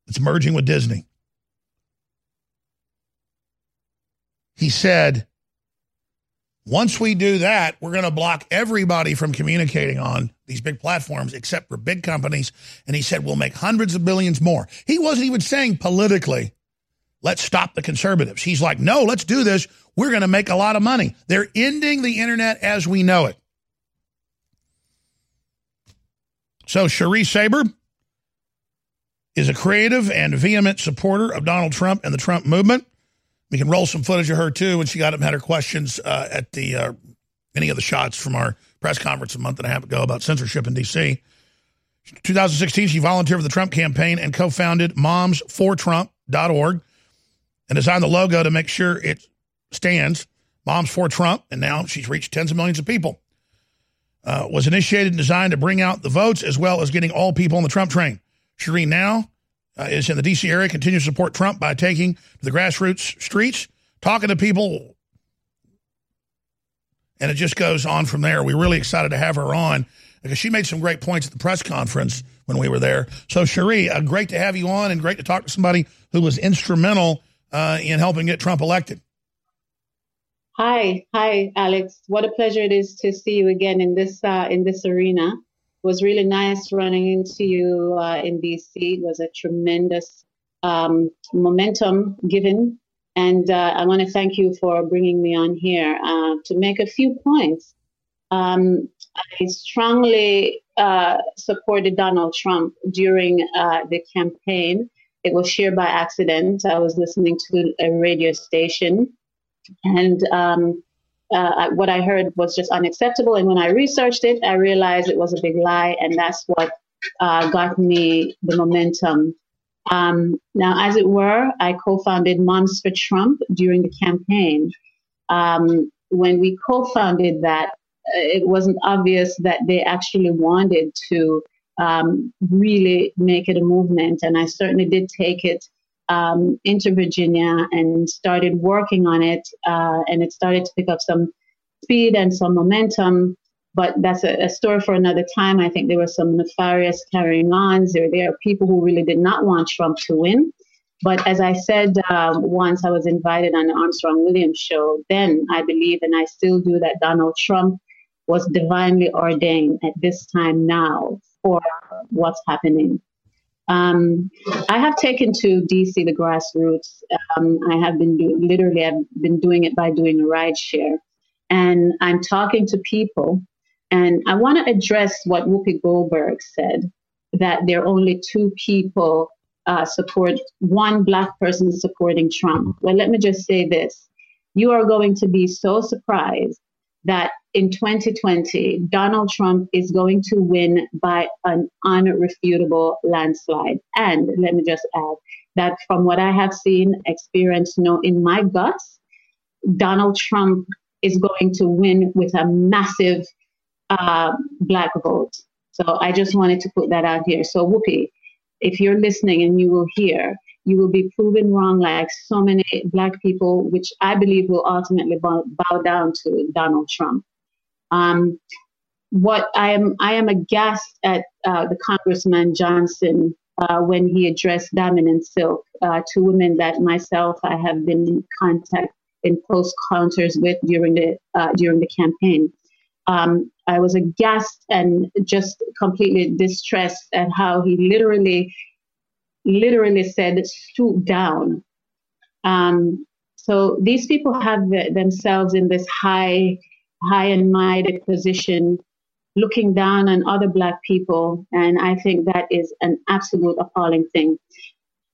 [SPEAKER 4] It's merging with Disney. He said, once we do that, we're going to block everybody from communicating on these big platforms except for big companies. And he said, we'll make hundreds of billions more. He wasn't even saying politically, let's stop the conservatives. He's like, no, let's do this. We're going to make a lot of money. They're ending the internet as we know it. So Sharice Saber is a creative and vehement supporter of Donald Trump and the Trump movement. We can roll some footage of her too when she got up and had her questions uh, at the uh, any of the shots from our press conference a month and a half ago about censorship in D.C. 2016, she volunteered for the Trump campaign and co-founded MomsForTrump.org and designed the logo to make sure it stands Moms for Trump. And now she's reached tens of millions of people. Uh, was initiated and designed to bring out the votes as well as getting all people on the Trump train. Shireen now uh, is in the D.C. area, continues to support Trump by taking to the grassroots streets, talking to people, and it just goes on from there. We're really excited to have her on because she made some great points at the press conference when we were there. So, Cherie, uh, great to have you on and great to talk to somebody who was instrumental uh, in helping get Trump elected.
[SPEAKER 21] Hi, hi, Alex. What a pleasure it is to see you again in this uh, in this arena was really nice running into you uh, in DC. It was a tremendous um, momentum given. And uh, I want to thank you for bringing me on here uh, to make a few points. Um, I strongly uh, supported Donald Trump during uh, the campaign. It was sheer by accident. I was listening to a radio station and um, uh, what I heard was just unacceptable. And when I researched it, I realized it was a big lie, and that's what uh, got me the momentum. Um, now, as it were, I co-founded Moms for Trump during the campaign. Um, when we co-founded that, uh, it wasn't obvious that they actually wanted to um, really make it a movement, and I certainly did take it um, into Virginia and started working on it, uh, and it started to pick up some speed and some momentum. but that's a, a, story for another time. I think there were some nefarious carrying ons. There, there are people who really did not want Trump to win. But as I said um, once, I was invited on the Armstrong Williams show. Then I believe, and I still do, that Donald Trump was divinely ordained at this time now for what's happening. Um, I have taken to DC the grassroots. Um, I have been do- literally I've been doing it by doing a ride share, and I'm talking to people and I want to address what Whoopi Goldberg said that there are only two people uh, support, one black person supporting Trump. Well, let me just say this. You are going to be so surprised that in 2020, Donald Trump is going to win by an unrefutable landslide. And let me just add that from what I have seen, experienced, know in my guts, Donald Trump is going to win with a massive uh, black vote. So I just wanted to put that out here. So Whoopi, if you're listening and you will hear, you will be proven wrong like so many black people, which I believe will ultimately bow, bow down to Donald Trump. Um, what I am, I am aghast at uh, the Congressman Johnson uh, when he addressed Diamond and Silk, uh, two women that myself I have been in contact in close counters with during the uh, during the campaign um, I was aghast and just completely distressed at how he literally, literally said, stoop down. Um, so these people have themselves in this high, high and mighty position, looking down on other Black people, and I think that is an absolute appalling thing.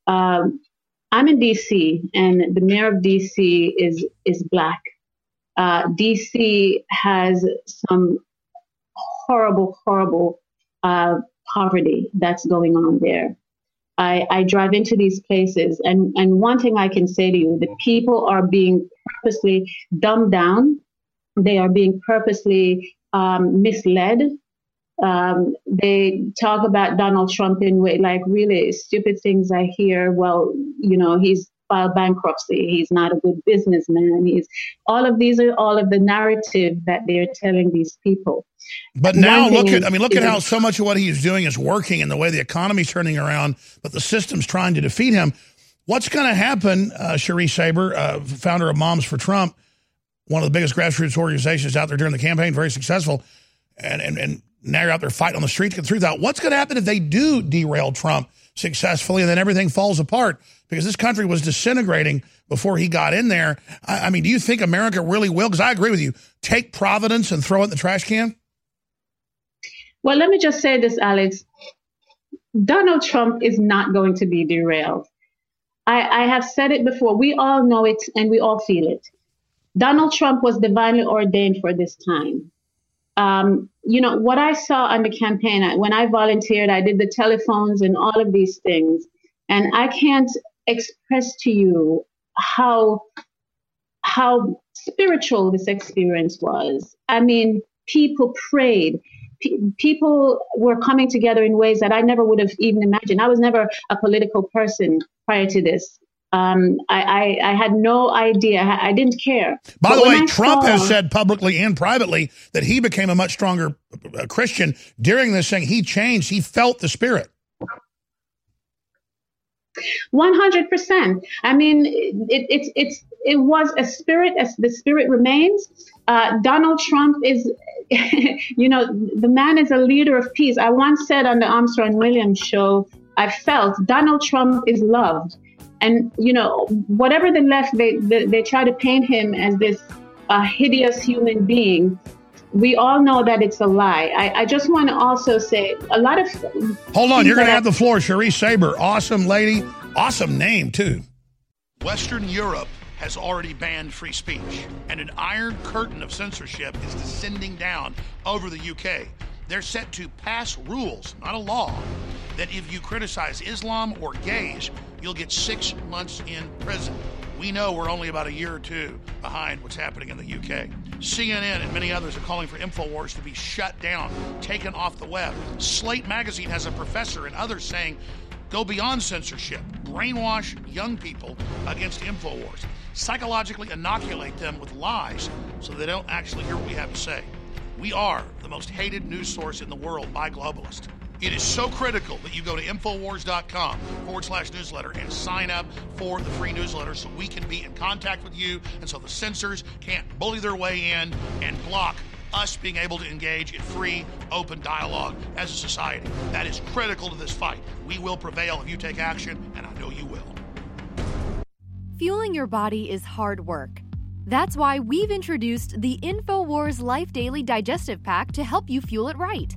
[SPEAKER 21] Um, I'm in DC, and the mayor of DC is is Black. Uh, DC has some horrible, horrible uh, poverty that's going on there. I, I, drive into these places, and, and one thing I can say to you the people are being purposely dumbed down, they are being purposely um, misled. Um, they talk about Donald Trump in way like really stupid things I hear. Well, you know, he's file bankruptcy. He's not a good businessman. He's all of these are all of the narrative that they're telling these people.
[SPEAKER 4] But now look at I mean look at how so much of what he's doing is working and the way the economy's turning around, but the system's trying to defeat him. What's going to happen, uh, Cherie Saber, uh, founder of Moms for Trump, one of the biggest grassroots organizations out there during the campaign, very successful, and and, and now you're out there fighting on the streets, get the truth out. What's going to happen if they do derail Trump successfully and then everything falls apart? because this country was disintegrating before he got in there. I, I mean, do you think America really will? Because I agree with you. Take Providence and throw it in the trash can.
[SPEAKER 21] Well, let me just say this, Alex. Donald Trump is not going to be derailed. I, I have said it before. We all know it and we all feel it. Donald Trump was divinely ordained for this time. Um, you know, what I saw on the campaign, when I volunteered, I did the telephones and all of these things. And I can't express to you how how spiritual this experience was. I mean, people prayed. P- people were coming together in ways that I never would have even imagined. I was never a political person prior to this. Um, I, I, I, had no idea. I, didn't care.
[SPEAKER 4] By but the way, Trump saw, has said publicly and privately that he became a much stronger uh, Christian during this thing. He changed. He felt the spirit.
[SPEAKER 21] 100%. I mean, it, it, it's, it was a spirit, as the spirit remains. Uh, Donald Trump is, you know, the man is a leader of peace. I once said on the Armstrong Williams show, I felt Donald Trump is loved. And, you know, whatever the left, they, they, they try to paint him as this uh, hideous human being we all know that it's a lie. I, I just want to also say a lot of.
[SPEAKER 4] Hold on, you're going to have the floor. Cherie Saber, awesome lady, awesome name, too. Western Europe has already banned free speech, and an iron curtain of censorship is descending down over the UK. They're set to pass rules, not a law, that if you criticize Islam or gays, you'll get six months in prison. We know we're only about a year or two behind what's happening in the UK. CNN and many others are calling for InfoWars to be shut down, taken off the web. Slate Magazine has a professor and others saying, go beyond censorship, brainwash young people against InfoWars, psychologically inoculate them with lies so they don't actually hear what we have to say. We are the most hated news source in the world by globalists. It is so critical that you go to Infowars.com forward slash newsletter and sign up for the free newsletter so we can be in contact with you and so the censors can't bully their way in and block us being able to engage in free, open dialogue as a society. That is critical to this fight. We will prevail if you take action, and I know you will.
[SPEAKER 13] Fueling your body is hard work. That's why we've introduced the InfoWars Life Daily Digestive Pack to help you fuel it right.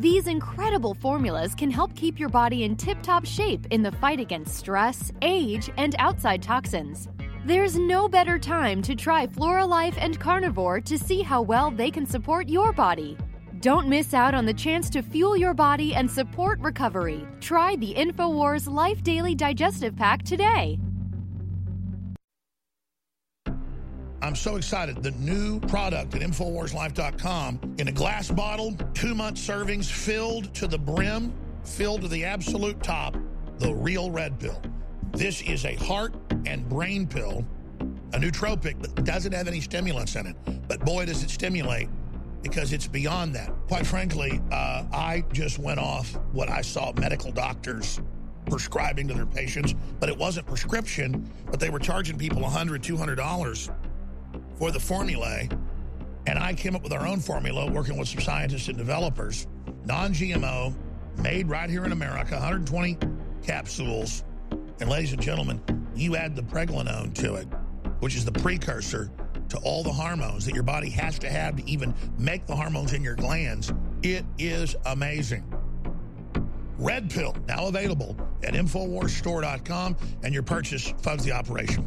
[SPEAKER 13] These incredible formulas can help keep your body in tip top shape in the fight against stress, age, and outside toxins. There's no better time to try Flora Life and Carnivore to see how well they can support your body. Don't miss out on the chance to fuel your body and support recovery. Try the InfoWars Life Daily Digestive Pack today.
[SPEAKER 4] I'm so excited. The new product at InfoWarsLife.com in a glass bottle, two month servings filled to the brim, filled to the absolute top, the real red pill. This is a heart and brain pill, a nootropic that doesn't have any stimulants in it. But boy, does it stimulate because it's beyond that. Quite frankly, uh, I just went off what I saw medical doctors prescribing to their patients, but it wasn't prescription, but they were charging people $100, $200 for the formulae. And I came up with our own formula working with some scientists and developers, non GMO, made right here in America, 120 capsules and ladies and gentlemen, you add the pregnenolone to it, which is the precursor to all the hormones that your body has to have to even make the hormones in your glands. It is amazing. Red Pill, now available at InfoWarsStore.com, and your purchase funds the operation.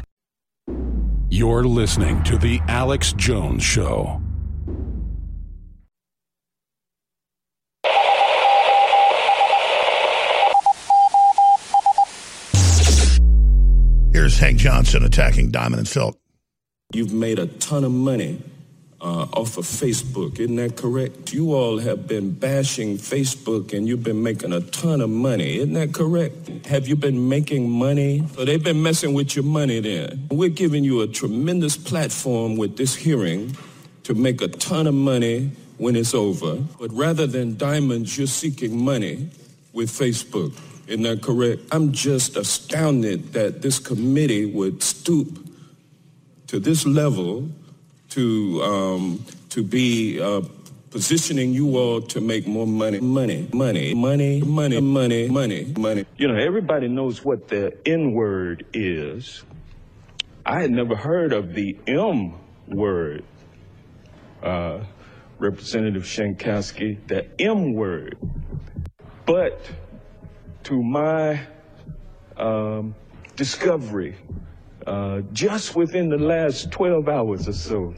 [SPEAKER 3] You're listening to The Alex Jones Show.
[SPEAKER 4] Here's Hank Johnson attacking Diamond and Silk.
[SPEAKER 22] You've made a ton of money uh, off of Facebook, isn't that correct? You all have been bashing Facebook and you've been making a ton of money, isn't that correct? Have you been making money? So they've been messing with your money then. We're giving you a tremendous platform with this hearing to make a ton of money when it's over. But rather than diamonds, you're seeking money with Facebook. Isn't that correct? I'm just astounded that this committee would stoop to this level to um, to be uh, positioning you all to make more money, money, money, money, money, money, money, money. You know, everybody knows what the N word is. I had never heard of the M word. Uh, Representative Shankowski, the M word. But to my um, discovery, uh, just within the last 12 hours or so,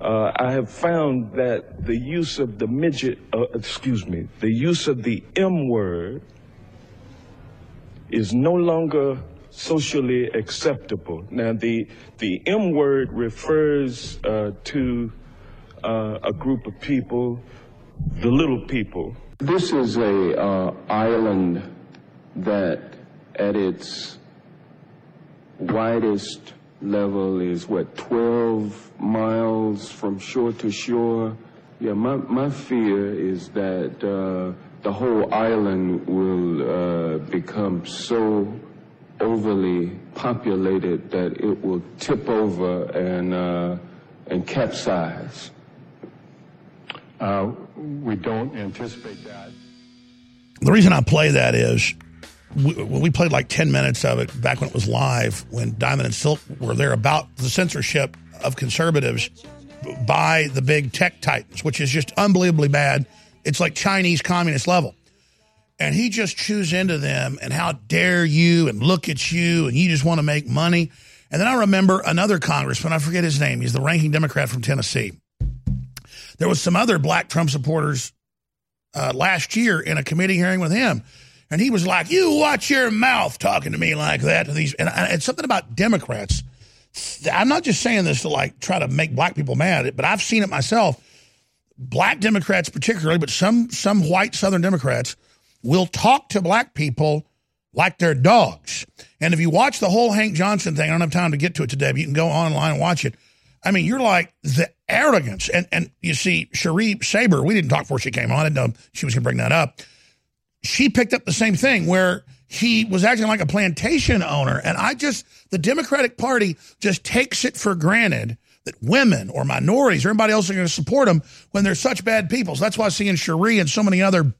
[SPEAKER 22] uh, I have found that the use of the midget, uh, excuse me, the use of the M word is no longer socially acceptable. Now, the, the M word refers uh, to uh, a group of people, the little people.
[SPEAKER 23] This is a island that, at its widest level, is what 12 miles from shore to shore. Yeah, my my fear is that uh, the whole island will uh, become so overly populated that it will tip over and uh, and capsize.
[SPEAKER 24] Uh, we don't anticipate that.
[SPEAKER 4] The reason I play that is we, we played like 10 minutes of it back when it was live, when Diamond and Silk were there about the censorship of conservatives by the big tech titans, which is just unbelievably bad. It's like Chinese communist level. And he just chews into them and how dare you and look at you and you just want to make money. And then I remember another congressman, I forget his name, he's the ranking Democrat from Tennessee. There was some other black Trump supporters uh, last year in a committee hearing with him. And he was like, you watch your mouth talking to me like that. To these, and, and something about Democrats. I'm not just saying this to like try to make black people mad, but I've seen it myself. Black Democrats particularly, but some some white Southern Democrats will talk to black people like they're dogs. And if you watch the whole Hank Johnson thing, I don't have time to get to it today, but you can go online and watch it. I mean, you're like the arrogance. And and you see, Cherie Saber, we didn't talk before she came on. I didn't know she was going to bring that up. She picked up the same thing where he was acting like a plantation owner. And I just, the Democratic Party just takes it for granted that women or minorities or anybody else are going to support them when they're such bad people. So that's why seeing Cherie and so many other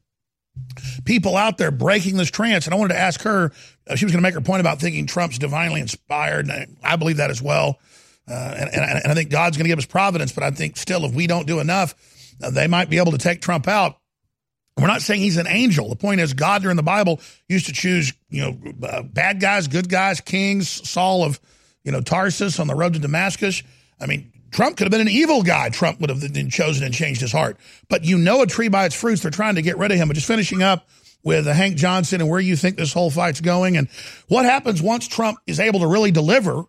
[SPEAKER 4] people out there breaking this trance. And I wanted to ask her, uh, she was going to make her point about thinking Trump's divinely inspired. And I, believe that as well. Uh, and, and, and, I think God's going to give us providence. But I think still, if we don't do enough, uh, they might be able to take Trump out. We're not saying he's an angel. The point is, God during the Bible used to choose, you know, uh, bad guys, good guys, kings, Saul of, you know, Tarsus on the road to Damascus. I mean, Trump could have been an evil guy. Trump would have been chosen and changed his heart. But you know a tree by its fruits. They're trying to get rid of him. But just finishing up with uh, Hank Johnson and where you think this whole fight's going and what happens once Trump is able to really deliver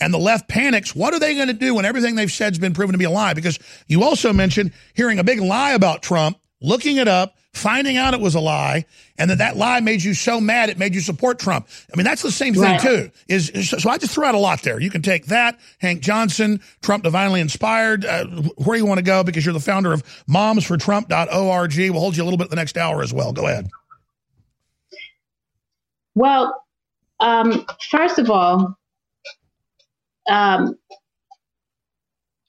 [SPEAKER 4] and the left panics. What are they going to do when everything they've said has been proven to be a lie? Because you also mentioned hearing a big lie about Trump, looking it up, finding out it was a lie, and that that lie made you so mad it made you support Trump. I mean, that's the same thing right. too. Is, is, so I just threw out a lot there. You can take that, Hank Johnson, Trump divinely inspired. Uh, where you want to go because you're the founder of MomsForTrump.org. We'll hold you a little bit the next hour as well. Go ahead.
[SPEAKER 21] Well, um, first of all, um,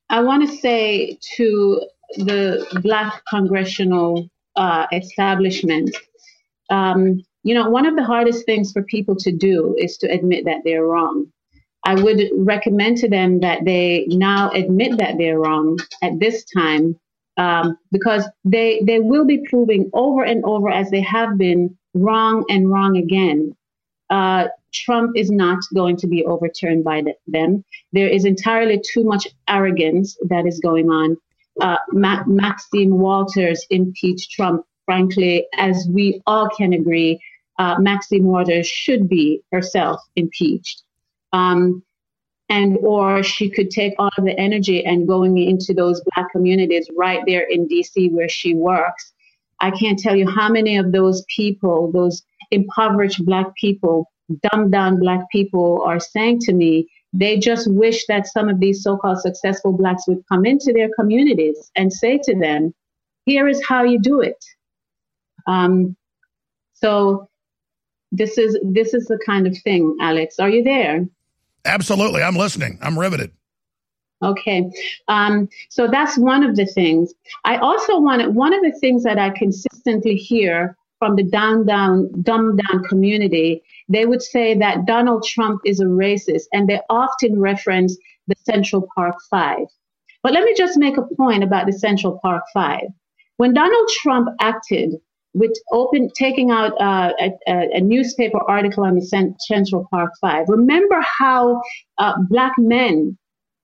[SPEAKER 21] I want to say to the Black congressional uh, establishment. Um, you know, one of the hardest things for people to do is to admit that they're wrong. I would recommend to them that they now admit that they're wrong at this time um, because they they will be proving over and over as they have been wrong and wrong again. Uh, Trump is not going to be overturned by the, them. There is entirely too much arrogance that is going on uh, Ma- Maxine Waters impeached Trump, frankly, as we all can agree, uh, Maxine Waters should be herself impeached. Um, and or she could take all of the energy and going into those black communities right there in DC where she works. I can't tell you how many of those people, those impoverished black people, dumbed down black people are saying to me, they just wish that some of these so-called successful blacks would come into their communities and say to them, "Here is how you do it." Um, so this is this is the kind of thing, Alex. Are you there?
[SPEAKER 4] Absolutely, I'm listening. I'm riveted.
[SPEAKER 21] Okay, um, so that's one of the things. I also wanted one of the things that I consistently hear from the down, down, dumb down community they would say that Donald Trump is a racist, and they often reference the Central Park Five. But let me just make a point about the Central Park Five. When Donald Trump acted with open taking out uh, a, a, newspaper article on the Central Park Five, remember how uh, black men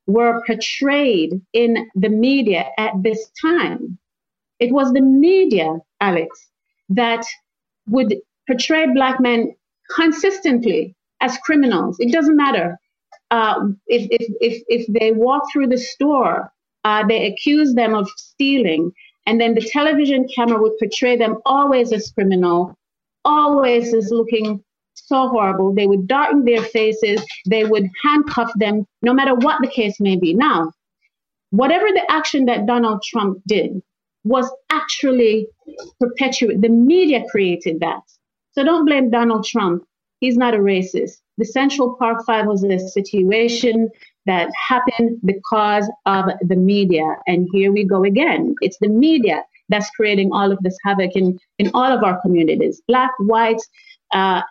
[SPEAKER 21] were portrayed in the media at this time. It was the media, Alex, that would portray black men consistently as criminals. It doesn't matter uh, if, if, if, if they walk through the store Uh, they accuse them of stealing. And then the television camera would portray them always as criminal, always as looking so horrible. They would darken their faces, they would handcuff them, no matter what the case may be. Now, whatever the action that Donald Trump did was actually perpetuated. The media created that. So don't blame Donald Trump. He's not a racist. The Central Park Five was a situation that happened because of the media. And here we go again. It's the media that's creating all of this havoc in, in all of our communities black, white, uh,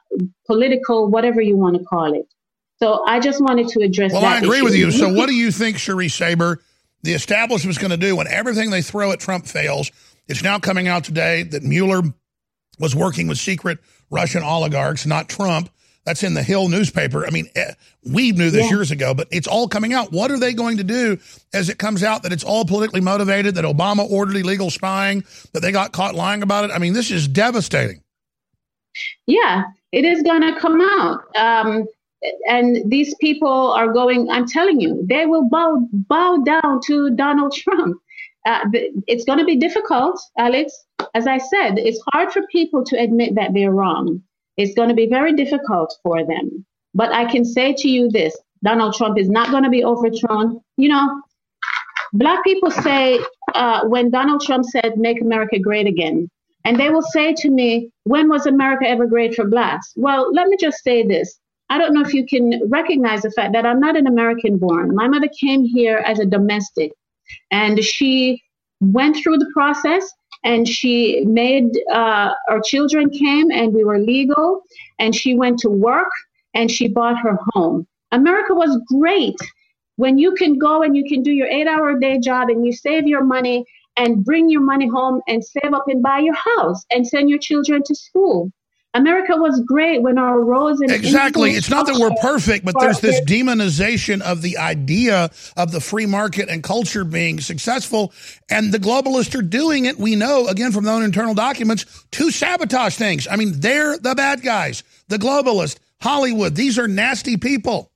[SPEAKER 21] political, whatever you want to call it. So I just wanted to address
[SPEAKER 4] well,
[SPEAKER 21] that.
[SPEAKER 4] I agree
[SPEAKER 21] issue.
[SPEAKER 4] with you. So, what do you think, Cherie Saber, the establishment's going to do when everything they throw at Trump fails? It's now coming out today that Mueller was working with secret Russian oligarchs, not Trump. That's in the Hill newspaper. I mean, eh, we knew this
[SPEAKER 21] Yeah.
[SPEAKER 4] years ago, but it's all coming out. What are they going to do as it comes out that it's all politically motivated, that Obama ordered illegal spying, that they got caught lying about it? I mean, this is devastating.
[SPEAKER 21] Yeah, it is going to come out. Um, and these people are going, I'm telling you, they will bow, bow down to Donald Trump. Uh, it's going to be difficult, Alex. As I said, it's hard for people to admit that they're wrong. It's going to be very difficult for them. But I can say to you this Donald Trump is not going to be overthrown. You know, black people say uh, when Donald Trump said, make America great again, and they will say to me, when was America ever great for blacks? Well, let me just say this. I don't know if you can recognize the fact that I'm not an American born. My mother came here as a domestic, and she went through the process and she made uh, our children came and we were legal and she went to work and she bought her home. America was great. When you can go and you can do your eight hour day job and you save your money and bring your money home and save up and buy your house and send your children to school america was great when our roads and
[SPEAKER 4] Exactly. It's not that we're perfect, but there's this demonization of the idea of the free market and culture being successful. And the globalists are doing it, we know, again, from their own internal documents, to sabotage things. I mean, they're the bad guys. The globalists, Hollywood, these are nasty people.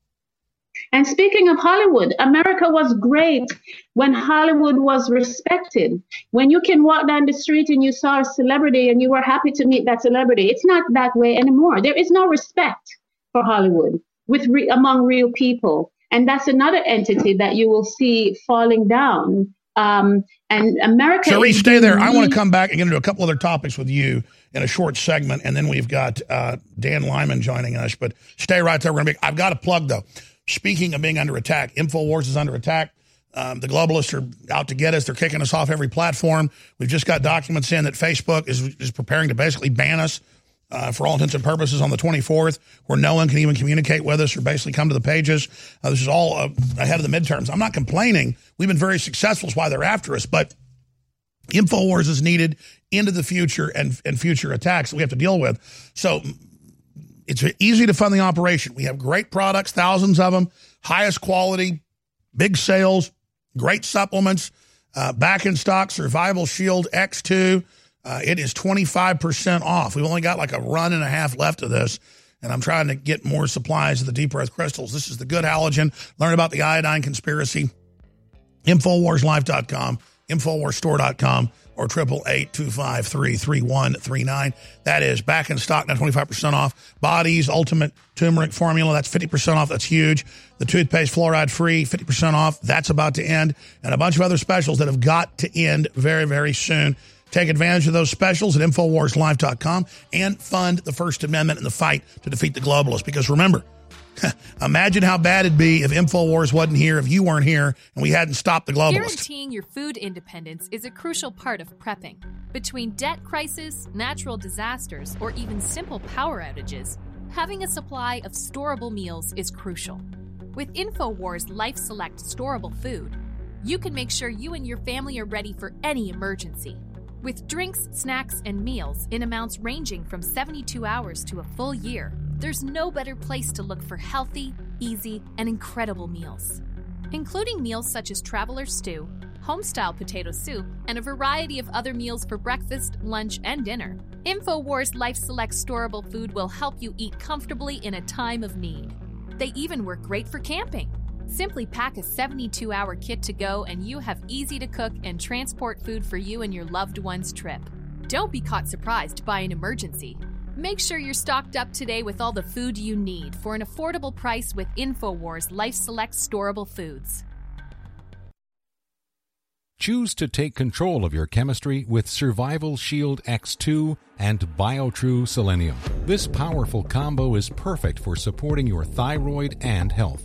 [SPEAKER 21] And speaking of Hollywood, America was great when Hollywood was respected. When you can walk down the street and you saw a celebrity and you were happy to meet that celebrity, it's not that way anymore. There is no respect for Hollywood with re- among real people, and that's another entity that you will see falling down. Um, and America.
[SPEAKER 4] Cherie, stay there. I want to come back and get into a couple other topics with you in a short segment, and then we've got uh, Dan Lyman joining us. But stay right there. We're gonna be, I've got a plug though. Speaking of being under attack, Infowars is under attack. Um, the globalists are out to get us. They're kicking us off every platform. We've just got documents in that Facebook is is preparing to basically ban us. Uh, for all intents and purposes, on the 24th, where no one can even communicate with us or basically come to the pages. Uh, this is all uh, ahead of the midterms. I'm not complaining. We've been very successful. Is why they're after us. But InfoWars is needed into the future and, and future attacks that we have to deal with. So it's easy to fund the operation. We have great products, thousands of them, highest quality, big sales, great supplements, uh, back in stock, Survival Shield X2. Uh, it is 25% off. We've only got like a run and a half left of this. And I'm trying to get more supplies of the deep earth crystals. This is the good halogen. Learn about the iodine conspiracy. Infowarslife.com, Infowarsstore.com, or 888-253-3139. That is back in stock now, 25% off. Bodies Ultimate Turmeric Formula, that's 50% off. That's huge. The toothpaste fluoride free, 50% off. That's about to end. And a bunch of other specials that have got to end very, very soon. Take advantage of those specials at InfoWarsLife.com and fund the First Amendment in the fight to defeat the globalists. Because remember, imagine how bad it'd be if InfoWars wasn't here, if you weren't here, and we hadn't stopped the globalists.
[SPEAKER 25] Guaranteeing your food independence is a crucial part of prepping. Between debt crisis, natural disasters, or even simple power outages, having a supply of storable meals is crucial. With InfoWars Life Select storable food, you can make sure you and your family are ready for any emergency. With drinks, snacks, and meals in amounts ranging from 72 hours to a full year, there's no better place to look for healthy, easy, and incredible meals. Including meals such as traveler stew, homestyle potato soup, and a variety of other meals for breakfast, lunch, and dinner. InfoWars Life Select storable food will help you eat comfortably in a time of need. They even work great for camping.
[SPEAKER 12] Simply pack a 72 hour kit to go, and you have easy to cook and transport food for you and your loved one's trip. Don't be caught surprised by an emergency. Make sure you're stocked up today with all the food you need for an affordable price with InfoWars Life Select Storable Foods.
[SPEAKER 26] Choose to take control of your chemistry with Survival Shield X2 and BioTrue Selenium. This powerful combo is perfect for supporting your thyroid and health.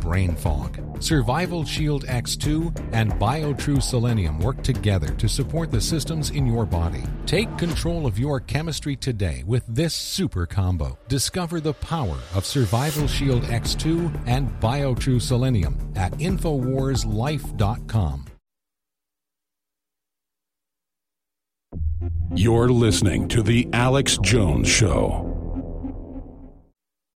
[SPEAKER 26] brain fog. Survival Shield X2 and BioTrue Selenium work together to support the systems in your body. Take control of your chemistry today with this super combo. Discover the power of Survival Shield X2 and BioTrue Selenium at InfoWarsLife.com.
[SPEAKER 3] You're listening to The Alex Jones Show.